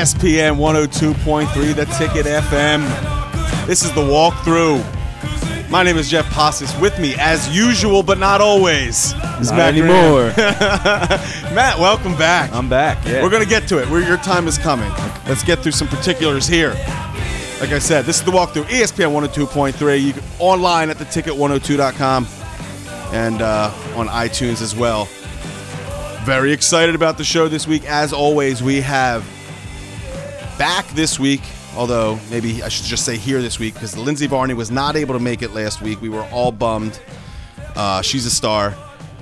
ESPN 102.3, The Ticket FM. This is the walkthrough. My name is Jeff Passis. With me, as usual, but not always, is Not Matt anymore. Matt, welcome back. I'm back. Yeah. We're going to get to it. We're, your time is coming. Let's get through some particulars here. Like I said, this is the walkthrough. ESPN 102.3. You can, online at theticket102.com and uh, on iTunes as well. Very excited about the show this week. As always, we have back this week, although maybe I should just say here this week because Lindsey Varney was not able to make it last week. We were all bummed. Uh, she's a star.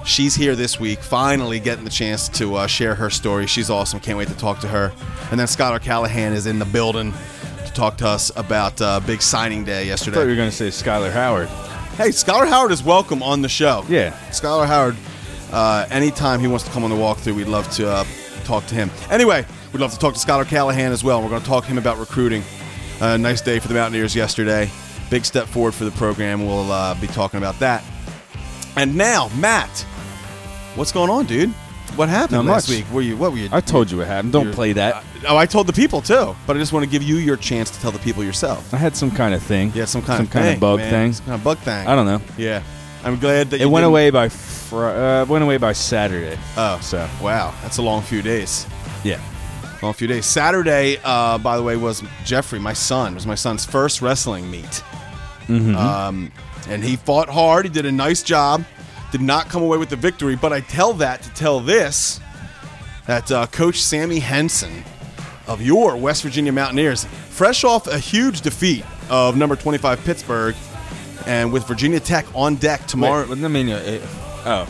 She's here this week, finally getting the chance to uh, share her story. She's awesome. Can't wait to talk to her. And then Skylar Callihan is in the building to talk to us about uh, big signing day yesterday. I thought you were going to say Skylar Howard. Hey, Skylar Howard is welcome on the show. Yeah. Skylar Howard, uh, anytime he wants to come on the walkthrough, we'd love to uh, talk to him. Anyway, we'd love to talk to Skylar Callihan as well. We're going to talk to him about recruiting. Uh, nice day for the Mountaineers yesterday. Big step forward for the program. We'll uh, be talking about that. And now, Matt, what's going on, dude? What happened Not last much. week? Were you? What were you? I told you what happened. Don't play that. oh, I told the people too, but I just want to give you your chance to tell the people yourself. I had some kind of thing. Yeah, some kind some of kind thing, of bug man. thing. Some kind of bug thing. I don't know. Yeah, I'm glad that It you went didn't- away by fr- uh, went away by Saturday. Oh, So wow, that's a long few days. yeah. Long few days. Saturday, uh, by the way, was Jeffrey, my son, It was my son's first wrestling meet. Mm-hmm. Um, and he fought hard. He did a nice job. Did not come away with the victory. But I tell that to tell this that uh, Coach Sammy Henson of your West Virginia Mountaineers, fresh off a huge defeat of number 25 Pittsburgh, and with Virginia Tech on deck tomorrow. Wait, I mean, uh, oh,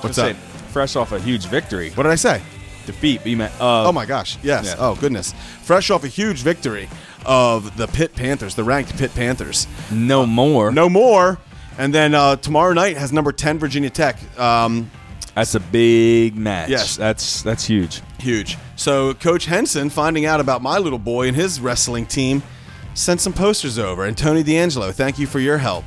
What's Just up? say, Fresh off a huge victory. What did I say? Defeat. Be ma- uh, Oh my gosh, yes. Yeah. Oh goodness. Fresh off a huge victory of the Pitt Panthers, the ranked Pitt Panthers. No more. No more. And then uh, tomorrow night has number 10 Virginia Tech. Um, That's a big match. Yes. That's that's huge. huge. So Coach Henson, finding out about my little boy and his wrestling team, sent some posters over. And Tony D'Angelo, thank you for your help.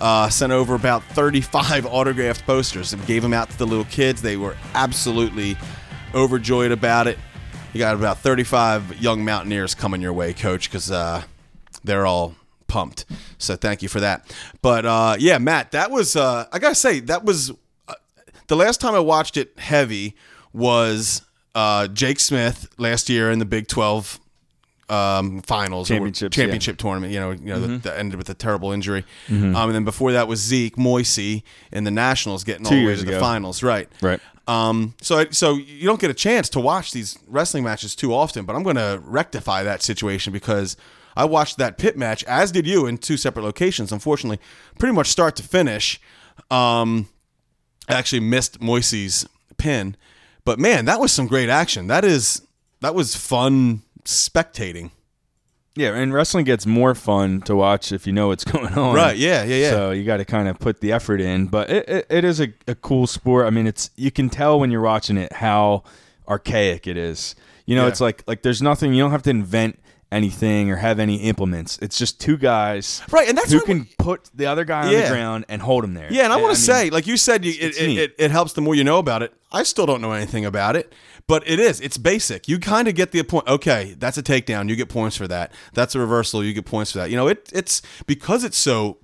Uh, sent over about 35 autographed posters and gave them out to the little kids. They were absolutely overjoyed about it. You got about 35 young Mountaineers coming your way, Coach, because uh, they're all pumped. So thank you for that. But uh, yeah, Matt, that was, uh, I got to say, that was uh, the last time I watched it heavy was uh, Jake Smith last year in the Big 12 um, finals or Championships, yeah. championship tournament. You know, you know that, that ended with a terrible injury. Um, and then before that was Zeke Moisey in the Nationals getting all the way to the finals. Right. Right. Um, so, so you don't get a chance to watch these wrestling matches too often, but I'm going to rectify that situation because I watched that pit match, as did you, in two separate locations. Unfortunately, pretty much start to finish. Um, I actually missed Moisey's pin, but man, that was some great action. That is that was fun spectating. Yeah, and wrestling gets more fun to watch if you know what's going on. Right? Yeah. Yeah. Yeah. So you got to kind of put the effort in, but it, it, it is a, a cool sport. I mean, it's you can tell when you're watching it how archaic it is. You know, Yeah. it's like like there's nothing. You don't have to invent anything or have any implements. It's just two guys, Right, and that's who can we- put the other guy on the ground and hold him there. Yeah, and I want to say, like you said, you, it, it, it, it helps the more you know about it. I still don't know anything about it, but it is. It's basic. You kind of get the point. Okay, that's a takedown. You get points for that. That's a reversal. You get points for that. You know, it it's because it's so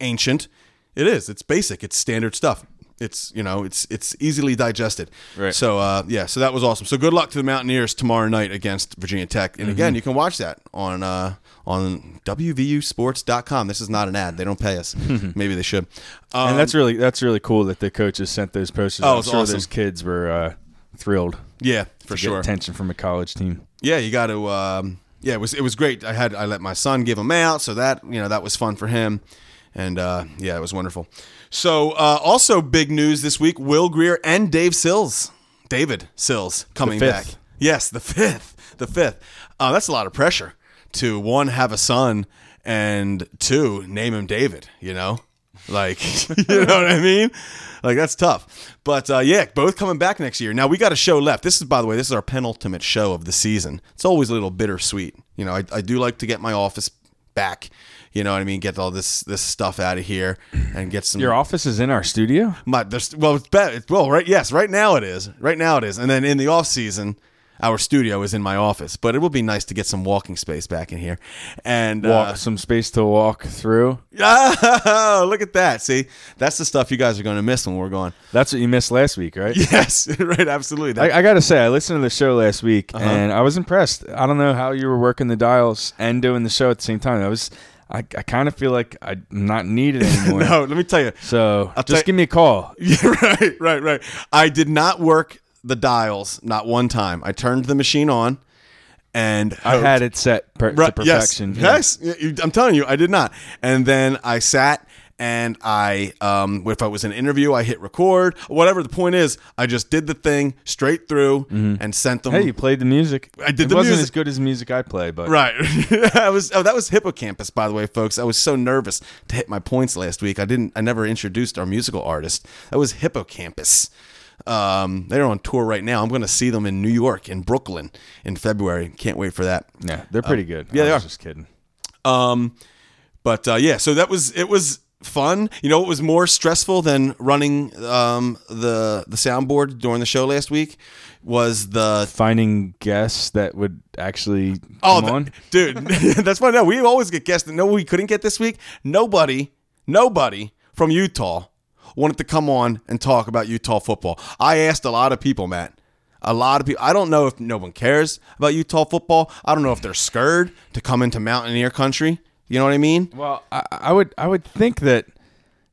ancient. It is. It's basic. It's standard stuff. It's you know it's it's easily digested. Right. So uh, yeah, so that was awesome. So good luck to the Mountaineers tomorrow night against Virginia Tech. Mm-hmm. And again, you can watch that on uh, on WVUSports.com. This is not an ad. They don't pay us. Maybe they should. Um, and that's really that's really cool that the coaches sent those posters. Oh, I'm sure awesome. those kids were uh, thrilled yeah, for sure. attention from a college team. Yeah, you got to. Um, yeah, it was it was great. I had I let my son give them out, so that you know that was fun for him, and uh, yeah, it was wonderful. So uh, also big news this week: Will Grier and Dave Sills, David Sills coming back. Yes, the fifth, the fifth. Uh, that's a lot of pressure to one have a son and two name him David. You know, like you know what I mean. Like that's tough. But uh, yeah, both coming back next year. Now we got a show left. This is, by the way, this is our penultimate show of the season. It's always a little bittersweet. You know, I, I do like to get my office back. You know what I mean? Get all this this stuff out of here and get some. Your office is in our studio. my there's well, it's better. Well, right? Yes, right now it is. Right now it is. And then in the off season, our studio is in my office, but it will be nice to get some walking space back in here. And Walk uh, some space to walk through. oh, look at that! See, that's the stuff you guys are going to miss when we're gone. That's what you missed last week, right? Yes, right, absolutely. I, I gotta say, I listened to the show last week Uh-huh. and I was impressed. I don't know how you were working the dials and doing the show at the same time. I was, I, I kind of feel like I'm not needed anymore. no, let me tell you. So I'll just give me a call. Yeah, right, right, right. I did not work the dials not one time. I turned the machine on, and I had it set per, to Right, perfection. Yes, yes. I'm telling you, I did not. And then I sat and I, um, if I was in an interview, I hit record. Whatever the point is, I just did the thing straight through and sent them. Mm-hmm. Hey, you played the music. I did It the wasn't music. as good as music I play, but Right. I was oh that was Hippo Campus by the way folks. I was so nervous to hit my points last week. I didn't I never introduced our musical artist. That was Hippo Campus. Um, they're on tour right now. I'm going to see them in New York in Brooklyn in February. Can't wait for that. yeah, they're pretty good. yeah, I they was are. Just kidding. Um, but uh, yeah, so that was it was fun. You know, it was more stressful than running um, the the soundboard during the show last week was the Finding guests that would actually oh come the- on. dude. that's fine. No, we always get guests. No, we couldn't get this week. Nobody, nobody from Utah wanted to come on and talk about Utah football. I asked a lot of people, Matt. A lot of people. I don't know if no one cares about Utah football. I don't know if they're scared to come into Mountaineer country. You know what I mean? Well, I, I would I would think that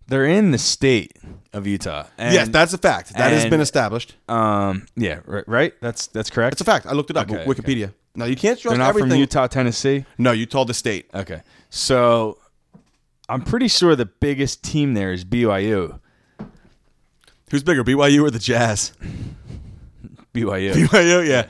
they're in the state of Utah. And, yes, that's a fact. That has been established. um yeah right, right. That's that's correct. It's a fact. I looked it up. Okay, Wikipedia. No, you can't trust They're not everything. from Utah, Tennessee. No, you told the state. Okay, so I'm pretty sure the biggest team there is BYU. Who's bigger, BYU or the Jazz? BYU. BYU, yeah.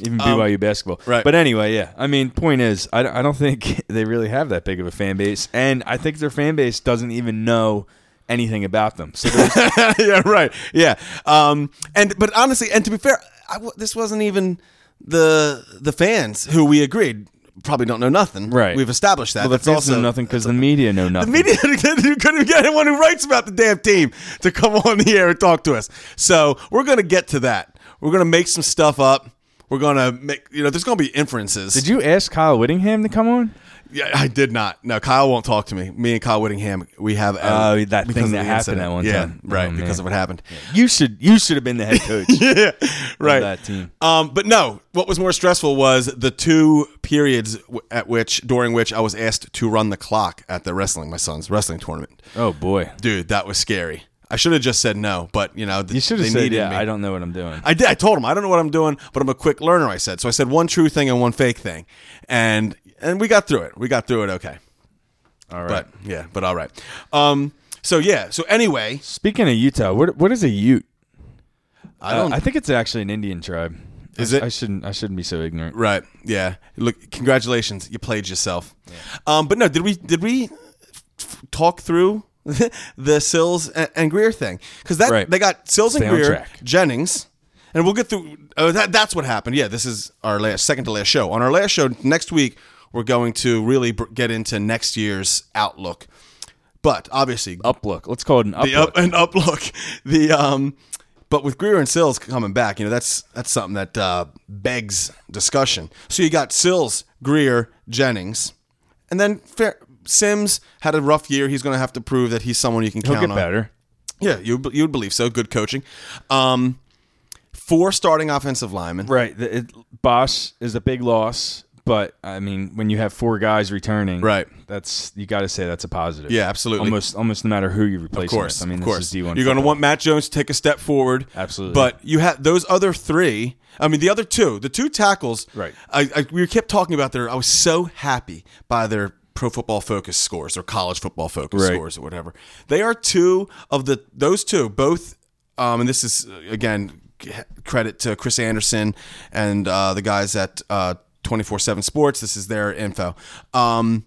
even BYU basketball. Um, right. But anyway, yeah. I mean, point is, I, I don't think they really have that big of a fan base, and I think their fan base doesn't even know anything about them. So yeah, right. Yeah. Um, and but honestly, and to be fair, I this wasn't even the the fans who we agreed probably don't know nothing. Right. We've established that. well, the That's also know nothing because the media know nothing. The media you couldn't get anyone who writes about the damn team to come on the air and talk to us. So we're gonna get to that. We're gonna make some stuff up. We're gonna make you know. There's gonna be inferences. Did you ask Kyle Whittingham to come on? Yeah, I did not. No, Kyle won't talk to me. Me and Kyle Whittingham, we have Oh, that thing that happened that one yeah, time. right? Oh, because man. of what happened. You should you should have been the head coach yeah, right. of that team. Um, but no, what was more stressful was the two periods w- at which during which I was asked to run the clock at the wrestling, my son's wrestling tournament. Oh boy, Dude, that was scary. I should have just said no, but you know, th- you should have they said, needed "Yeah, me. I don't know what I'm doing." I did. I told him I don't know what I'm doing, but I'm a quick learner. I said so. I said one true thing and one fake thing, and and we got through it. We got through it okay. All right. But yeah, but all right. Um. So yeah. So anyway, Speaking of Utah, what what is a Ute? I Uh, don't. I think it's actually an Indian tribe. Is I, it? I shouldn't. I shouldn't be so ignorant. Right. Yeah. Look. Congratulations. You played yourself. Um. But no. Did we? Did we f- talk through the Sills and, and Grier thing? Because that Right. they got Sills and Stay on Grier. Jennings, and we'll get through. Oh, that that's what happened. Yeah. This is our last second to last show. On our last show next week, we're going to really br- get into next year's outlook. But obviously, Uplook. Let's call it an uplook. the up and up look. The um, but with Grier and Sills coming back, you know that's that's something that uh, begs discussion. So you got Sills, Grier, Jennings, and then Fair, Sims had a rough year. He's going to have to prove that he's someone you can He'll count get on. better. Yeah, you you would believe so. Good coaching. Um, four starting offensive linemen. Right. The, it, Bosch is a big loss, but I mean, when you have four guys returning, right? That's you got to say that's a positive. Yeah, absolutely. Almost, almost no matter who you replace. Of course, with. I mean, of course. You're going to want Matt Jones to take a step forward. Absolutely. But you have those other three. I mean, the other two, the two tackles. Right. I, I we kept talking about their. I was so happy by their pro football focus scores or college football focus right. scores or whatever. They are two of the those two both. Um, and this is again credit to Chris Anderson and uh, the guys at uh, 24-7 sports this is their info um,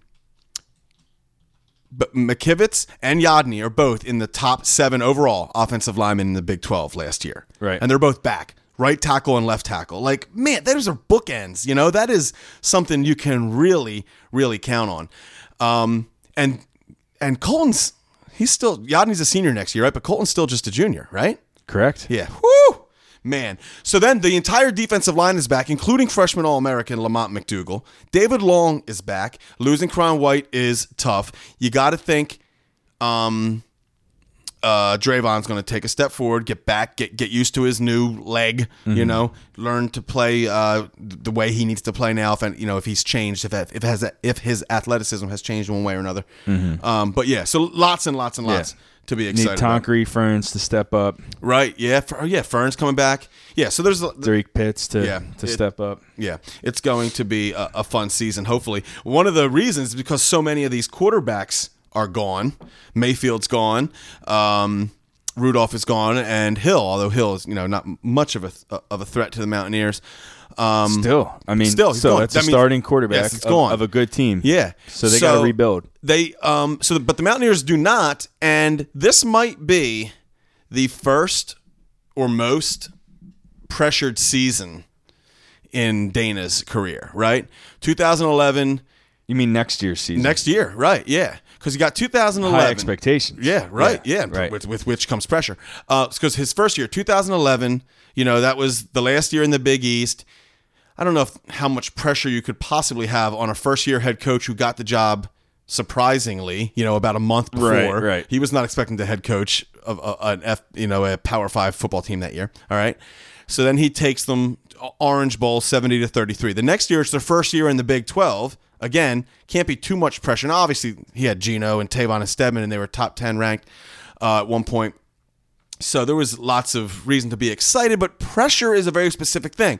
but McKivitz and Yodny are both in the top seven overall offensive linemen in the Big 12 last year. Right. And they're both back right tackle and left tackle. Like, man, those are bookends. You know, that is something you can really, really count on. Um, and, and Colton's, he's still, Yodny's a senior next year, right? But Colton's still just a junior, right? Correct. Yeah. Woo! Man. So then the entire defensive line is back, including freshman All American Lamont McDougle. David Long is back. Losing Crown White is tough. You got to think um, uh, Dravon's going to take a step forward, get back, get get used to his new leg. You know, learn to play uh, the way he needs to play now. If you know if he's changed, if if has if his athleticism has changed one way or another. Um, but yeah, so lots and lots and lots to be Need excited. about. Tonkery Ferns to step up. Right? Yeah. Fer- yeah. Fern's coming back. Yeah. So there's Drake Pitts to Yeah, to it- step up. yeah, it's going to be a, a fun season, hopefully. One of the reasons is because so many of these quarterbacks are gone. Mayfield's gone. Um, Rudolph is gone, and Hill, although Hill is you know not much of a of a threat to the Mountaineers. Um, Still, I mean, Still, he's so gone. that's That a means- starting quarterback Yes, it's of, gone. of a good team. yeah, So they got to rebuild. They um so but the Mountaineers do not, and this might be the first or most pressured season in Dana's career. Right, 2011. You mean next year's season? Next year, right? Yeah, because you got 2011 high expectations. Yeah, right. Yeah, right. With, with which comes pressure. Uh, because his first year, 2011, you know, that was the last year in the Big East. I don't know if, how much pressure you could possibly have on a first year head coach who got the job surprisingly, you know, about a month before. Right, right. He was not expecting the head coach of a, an F, you know, a Power Five football team that year. All right. So then he takes them Orange Bowl 70 to 33. The next year, it's their first year in the Big 12. Again, can't be too much pressure. Now, obviously, he had Geno and Tavon and Stedman, and they were top 10 ranked uh, at one point. So there was lots of reason to be excited, but pressure is a very specific thing.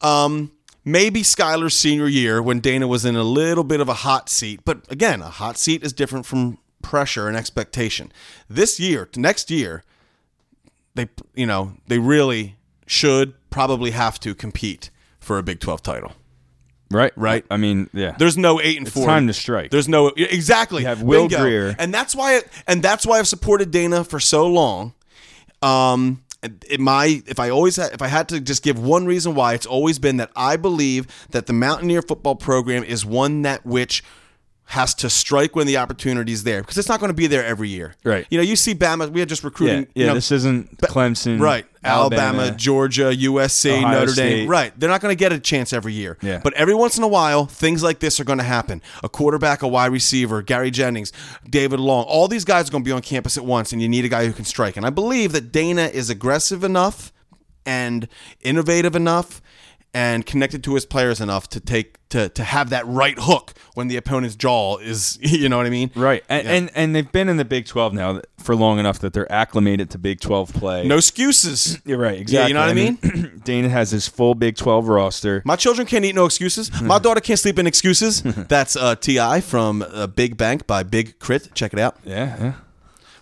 Um, maybe Skyler's senior year when Dana was in a little bit of a hot seat, but again, a hot seat is different from pressure and expectation. This year, next year, they you know they really should probably have to compete for a Big Twelve title. right, Right. I mean, yeah. There's no eight and It's four. time to strike. There's no exactly. You have Will Bingo. Grier. and that's why It, and that's why I've supported Dana for so long. Um, my if I always had, if I had to just give one reason why, it's always been that I believe that the Mountaineer football program is one that which has to strike when the opportunity is there because it's not going to be there every year. Right. You know, you see Bama. We had just yeah, recruiting. yeah. you know, this isn't Clemson, Right. Alabama, Alabama. Georgia, USC, Ohio Notre Dame. Right. They're not going to get a chance every year. Yeah. But every once in a while, things like this are going to happen. A quarterback, a wide receiver, Gary Jennings, David Long, all these guys are going to be on campus at once, and you need a guy who can strike. And I believe that Dana is aggressive enough and innovative enough and connected to his players enough to take to to have that right hook when the opponent's jaw is you know what I mean? Right, and, Yeah. and and they've been in the Big Twelve now for long enough that they're acclimated to Big Twelve play. No excuses. You're right, Yeah, exactly. you know what I mean? Dana has his full Big Twelve roster. My children can't eat no excuses. My daughter can't sleep in excuses. That's uh, T.I. from uh, Big Bank by Big Crit. Check it out. Yeah, yeah.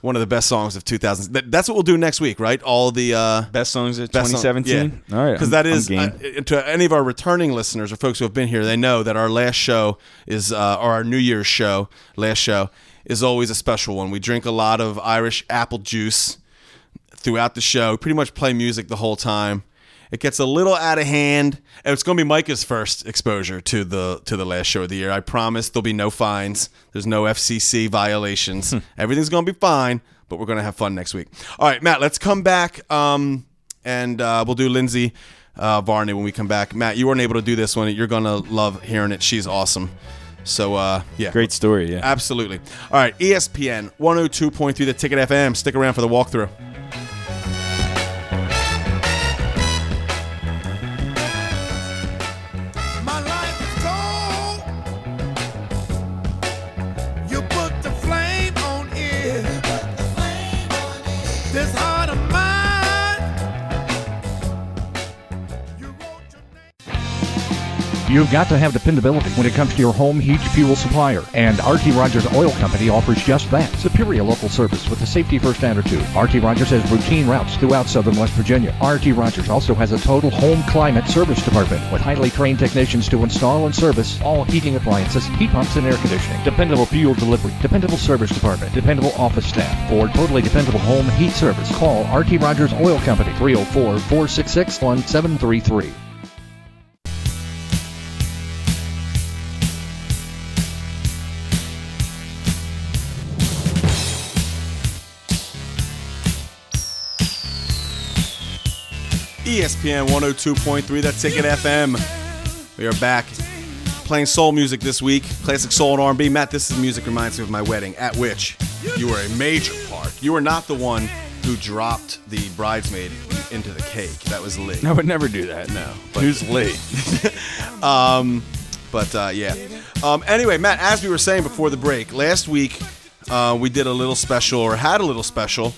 One of the best songs of 2000. That, that's what we'll do next week, right? All the uh, Best songs of best song- 2017. yeah. All right, because that is uh, to any of our returning listeners or folks who have been here, they know that our last show is uh, or our New Year's show, last show is always a special one. We drink a lot of Irish apple juice throughout the show. We pretty much play music the whole time. It gets a little out of hand. And it's going to be Micah's first exposure to the to the last show of the year. I promise there'll be no fines. There's no FCC violations. Everything's going to be fine, but we're going to have fun next week. All right, Matt, let's come back um, and uh, we'll do Lindsey uh, Varney when we come back. Matt, you weren't able to do this one. You're going to love hearing it. She's awesome. So, uh, yeah. Great story. Yeah. Absolutely. All right, ESPN 102.3 The Ticket FM. Stick around for the walkthrough. You've got to have dependability when it comes to your home heat fuel supplier, and RT Rogers Oil Company offers just that. Superior local service with a safety first attitude. RT Rogers has routine routes throughout southern West Virginia. RT Rogers also has a total home climate service department with highly trained technicians to install and service all heating appliances, heat pumps, and air conditioning. Dependable fuel delivery, dependable service department, dependable office staff. For totally dependable home heat service, call RT Rogers Oil Company 304 466 1733. ESPN 102.3, that Ticket FM. We are back playing soul music this week, classic soul and R&B. Matt, this is music reminds me of my wedding, at which you were a major part. You were not the one who dropped the bridesmaid into the cake. That was Lee. I would never do that. No. Who's Lee? um, But uh, yeah. Um, anyway, Matt, as we were saying before the break, last week uh, we did a little special, or had a little special.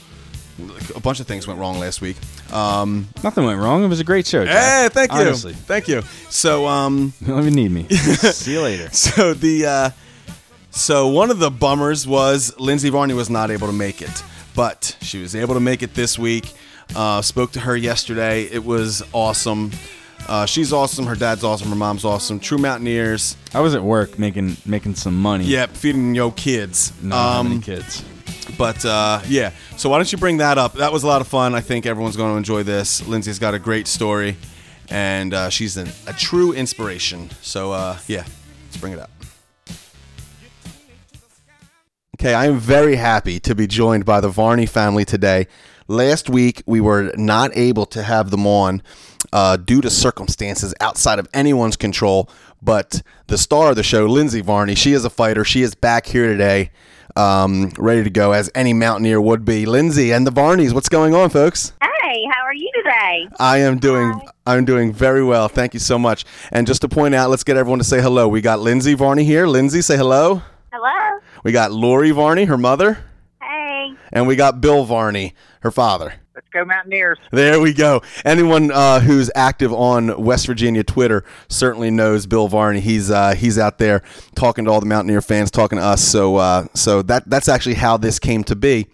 A bunch of things went wrong last week. Um, Nothing went wrong. It was a great show. hey, thank you, Honestly, thank you. So, um, you don't even need me. See you later. so the uh, so one of the bummers was Lindsey Varney was not able to make it, but she was able to make it this week. Uh, spoke to her yesterday. It was awesome. Uh, she's awesome. Her dad's awesome. Her mom's awesome. True Mountaineers. I was at work making making some money. Yep, feeding yo kids. No, Um, kids. But uh, yeah, so why don't you bring that up? That was a lot of fun. I think everyone's going to enjoy this. Lindsey's got a great story, and uh, she's an, a true inspiration. So uh, yeah, let's bring it up. Okay, I am very happy to be joined by the Varney family today. Last week, we were not able to have them on uh, due to circumstances outside of anyone's control. But the star of the show, Lindsey Varney, she is a fighter. She is back here today, um, ready to go as any mountaineer would be. Lindsey and the Varneys, what's going on, folks? Hey, how are you today? I am doing I'm doing very well. Thank you so much. And just to point out, let's get everyone to say hello. We got Lindsey Varney here. Lindsey, say hello. Hello. We got Lori Varney, her mother. Hey. And we got Bill Varney, her father. Let's go Mountaineers. There we go. Anyone uh, who's active on West Virginia Twitter certainly knows Bill Varney. He's uh, he's out there talking to all the Mountaineer fans, talking to us. So uh, so that that's actually how this came to be.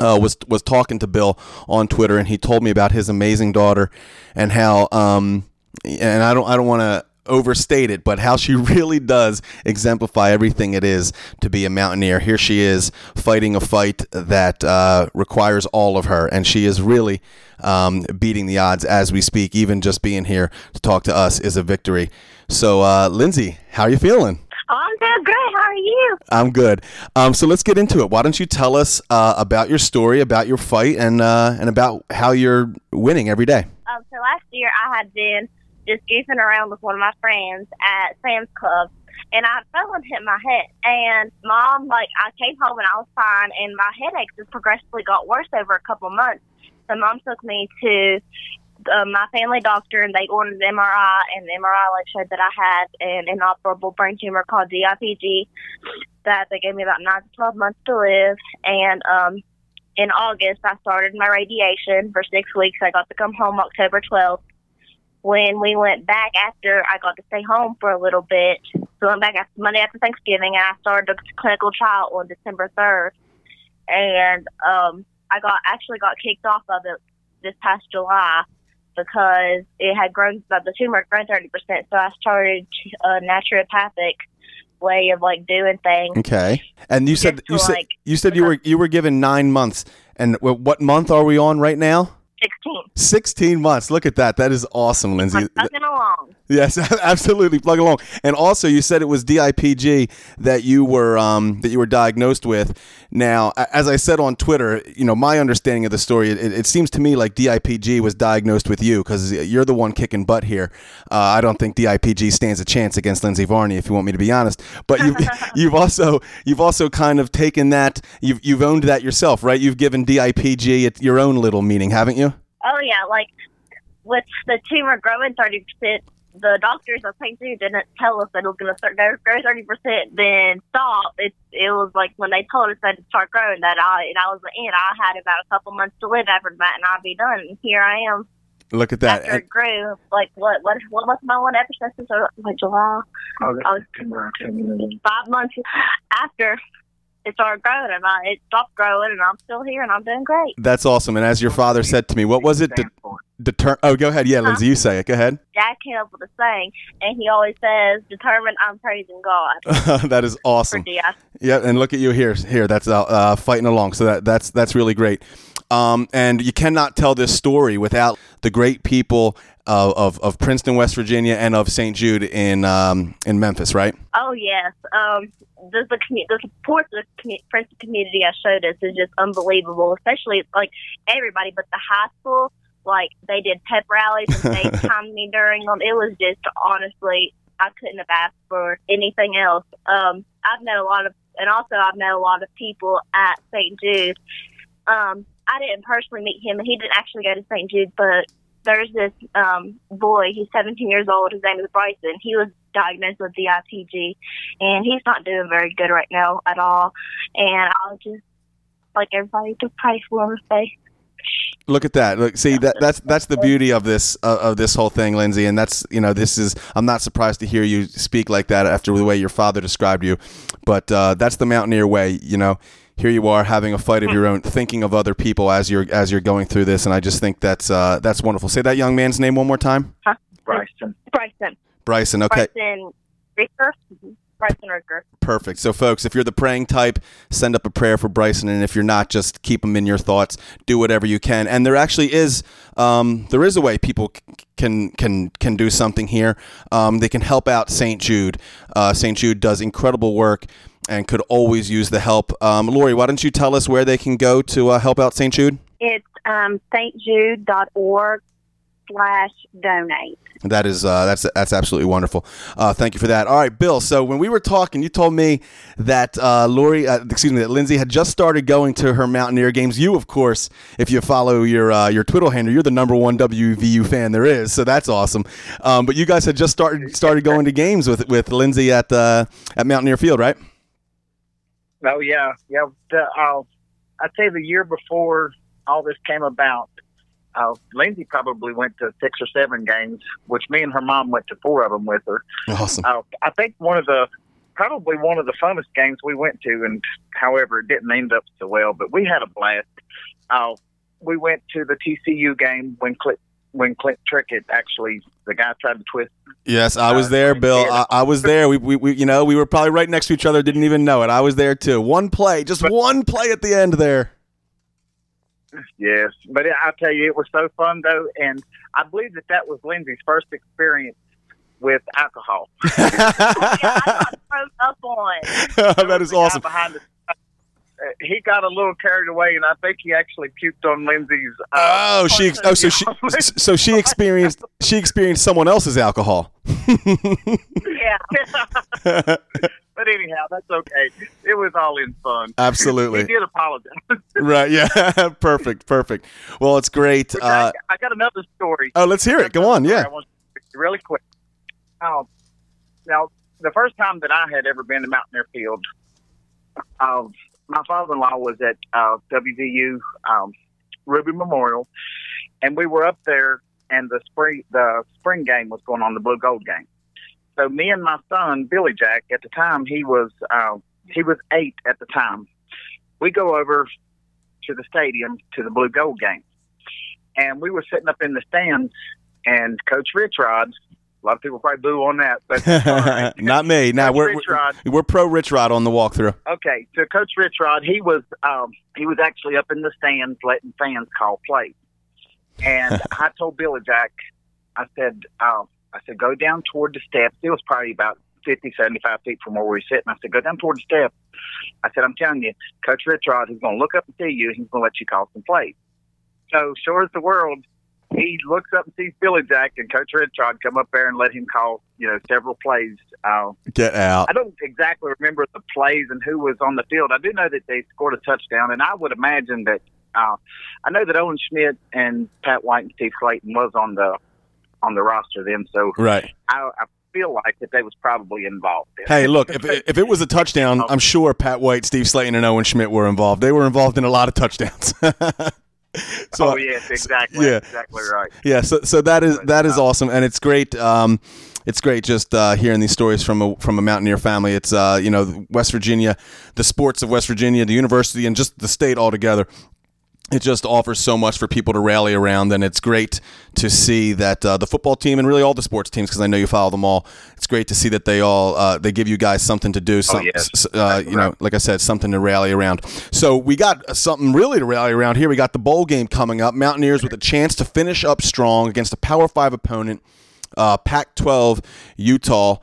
Uh, was was talking to Bill on Twitter, and he told me about his amazing daughter, and how um, and I don't I don't want to overstate it, but how she really does exemplify everything it is to be a mountaineer. Here she is fighting a fight that uh, requires all of her, and she is really um, beating the odds as we speak. Even just being here to talk to us is a victory. So, uh, Lindsey, how are you feeling? I'm doing great. How are you? I'm good. Um, so let's get into it. Why don't you tell us uh, about your story, about your fight, and uh, and about how you're winning every day? Um, so last year I had been just goofing around with one of my friends at Sam's Club, and I fell and hit my head. And mom, like, I came home and I was fine, and my headaches just progressively got worse over a couple months. So mom took me to uh, my family doctor, and they ordered an MRI, and the MRI like showed that I had an inoperable brain tumor called DIPG. That they gave me about nine to twelve months to live, and um, in August I started my radiation for six weeks. I got to come home October twelfth. When we went back after, I got to stay home for a little bit. So I went back after Monday after Thanksgiving, and I started the clinical trial on December third. And um, I got actually got kicked off of it this past July because it had grown, the tumor had grown thirty percent. So I started a naturopathic way of like doing things. Okay. And you said you said like, you said you were you were given nine months. And what month are we on right now? Sixteen. Sixteen months. Look at that. That is awesome, Lindsey. I'm fucking along. Yes, absolutely. Plug along. And also, you said it was DIPG that you were um, that you were diagnosed with. Now, as I said on Twitter, you know, my understanding of the story, it, it seems to me like DIPG was diagnosed with you because you're the one kicking butt here. Uh, I don't think DIPG stands a chance against Lindsey Varney, if you want me to be honest. But you've you've also you've also kind of taken that you've you've owned that yourself, right? You've given DIPG your own little meaning, haven't you? Oh yeah, like with the tumor growing thirty percent, the doctors I think too didn't tell us that it was going to start grow grow thirty percent, then stop. It it was like when they told us that it start growing that I and I was in. I had about a couple months to live after that, and I'd be done. And here I am Look at that. after it grew. Like what what what was my one episode since like July? Oh, August, I was- September, October. Five months after it started growing, and I it stopped growing, and I'm still here, and I'm doing great. That's awesome. And as your father said to me, what was it? De- deter- oh, go ahead. Yeah, Lindsey, you say it. Go ahead. Jack came up with a saying, and he always says, "Determined, I'm praising God." that is awesome. Yeah, and look at you here. Here, that's uh, uh, fighting along. So that that's that's really great. Um, and you cannot tell this story without the great people uh, of of Princeton, West Virginia, and of St. Jude in um, in Memphis, right? Oh yes, um, the the, commu- the support of the commu- Princeton community has showed us is just unbelievable. Especially like everybody, but the high school like they did pep rallies and they timed me during them. It was just honestly, I couldn't have asked for anything else. Um, I've met a lot of, and also I've met a lot of people at St. Jude. Um, I didn't personally meet him, and he didn't actually go to St. Jude, but there's this um, boy. He's 17 years old. His name is Bryson. He was diagnosed with DIPG, and he's not doing very good right now at all. And I'll just like everybody to pray for him. Say, Look at that. Look, see that that's that's the beauty of this uh, of this whole thing, Lindsey. And that's you know this is I'm not surprised to hear you speak like that after the way your father described you, but uh, that's the Mountaineer way. You know, here you are having a fight of your own, thinking of other people as you're as you're going through this, and I just think that's uh, that's wonderful. Say that young man's name one more time. Bryson. Bryson, Bryson. Okay. Bryson Ricker, Bryson Ricker. Perfect. So, folks, if you're the praying type, send up a prayer for Bryson, and if you're not, just keep him in your thoughts. Do whatever you can. And there actually is, um, there is a way people c- can can can do something here. Um, they can help out St. Jude. Uh, St. Jude does incredible work and could always use the help. Um, Lori, why don't you tell us where they can go to uh, help out St. Jude? It's um, stjude.org slash donate. That is uh, that's that's absolutely wonderful. Uh, thank you for that. All right, Bill. So when we were talking, you told me that uh, Lori, uh, excuse me, that Lindsey had just started going to her Mountaineer games. You, of course, if you follow your uh, your Twitter handle, you're the number one WVU fan there is. So that's awesome. Um, but you guys had just started started going to games with with Lindsey at uh, at Mountaineer Field, right? Oh yeah, yeah. The, uh, I'd say the year before all this came about, uh, Lindsey probably went to six or seven games, which me and her mom went to four of them with her. Awesome. Uh, I think one of the probably one of the funnest games we went to, and however it didn't end up so well, but we had a blast. Uh, we went to the TCU game when Clint when Clint Trickett actually the guy tried to twist. Yes, I was Uh, there, Bill. I, I was there. We, we, we, you know, we were probably right next to each other. Didn't even know it. I was there too. One play, just one play at the end there. Yes, but I tell you, it was so fun though, and I believe that that was Lindsey's first experience with alcohol. yeah, I got up on. that is awesome. Behind the, he got a little carried away, and I think he actually puked on Lindsey's. Uh, Oh, she. Oh, so she. So she experienced. She experienced someone else's alcohol. Yeah. but anyhow, that's okay. It was all in fun. Absolutely. he did apologize. Right. Yeah. perfect. Perfect. Well, it's great. Uh, I, I got another story. oh, let's hear it. Go on. Yeah. I want to really quick. Um, now, the first time that I had ever been to Mountaineer Field, um, my father-in-law was at uh, WVU um, Ruby Memorial, and we were up there, and the spring the spring game was going on, the blue gold game. So me and my son Billy Jack, at the time he was uh, he was eight at the time. We go over to the stadium to the blue gold game, and we were sitting up in the stands, and Coach Rich Rod. A lot of people probably boo on that, but right. Not me. Now we're we're, Rod. we're pro Rich Rod on the walkthrough. Okay, so Coach Rich Rod, he was um, he was actually up in the stands letting fans call plays, and I told Billy Jack, I said, uh, I said go down toward the steps. It was probably about 50, 75 feet from where we were sitting. I said go down toward the steps. I said I'm telling you, Coach Rich Rod is going to look up and see you. He's going to let you call some plays. So sure as the world, he looks up and sees Billy Jack and Coach Rich come up there and let him call, you know, several plays. Uh, Get out. I don't exactly remember the plays and who was on the field. I do know that they scored a touchdown, and I would imagine that uh, I know that Owen Schmidt and Pat White and Steve Slaton was on the on the roster then, so Right. I, I feel like that they was probably involved. Hey, look, if, if it was a touchdown, I'm sure Pat White, Steve Slaton, and Owen Schmidt were involved. They were involved in a lot of touchdowns. so, oh yes, exactly, yeah. exactly right. yeah, so so that is that is awesome, and it's great. Um, it's great just uh, hearing these stories from a from a Mountaineer family. It's uh, you know West Virginia, the sports of West Virginia, the university, and just the state altogether. It just offers so much for people to rally around, and it's great to see that uh, the football team and really all the sports teams, because I know you follow them all. It's great to see that they all uh, they give you guys something to do. Some, yes. s- uh, you know, like I said, something to rally around. So we got something really to rally around here. We got the bowl game coming up. Mountaineers with a chance to finish up strong against a Power Five opponent, uh, Pac-12 Utah.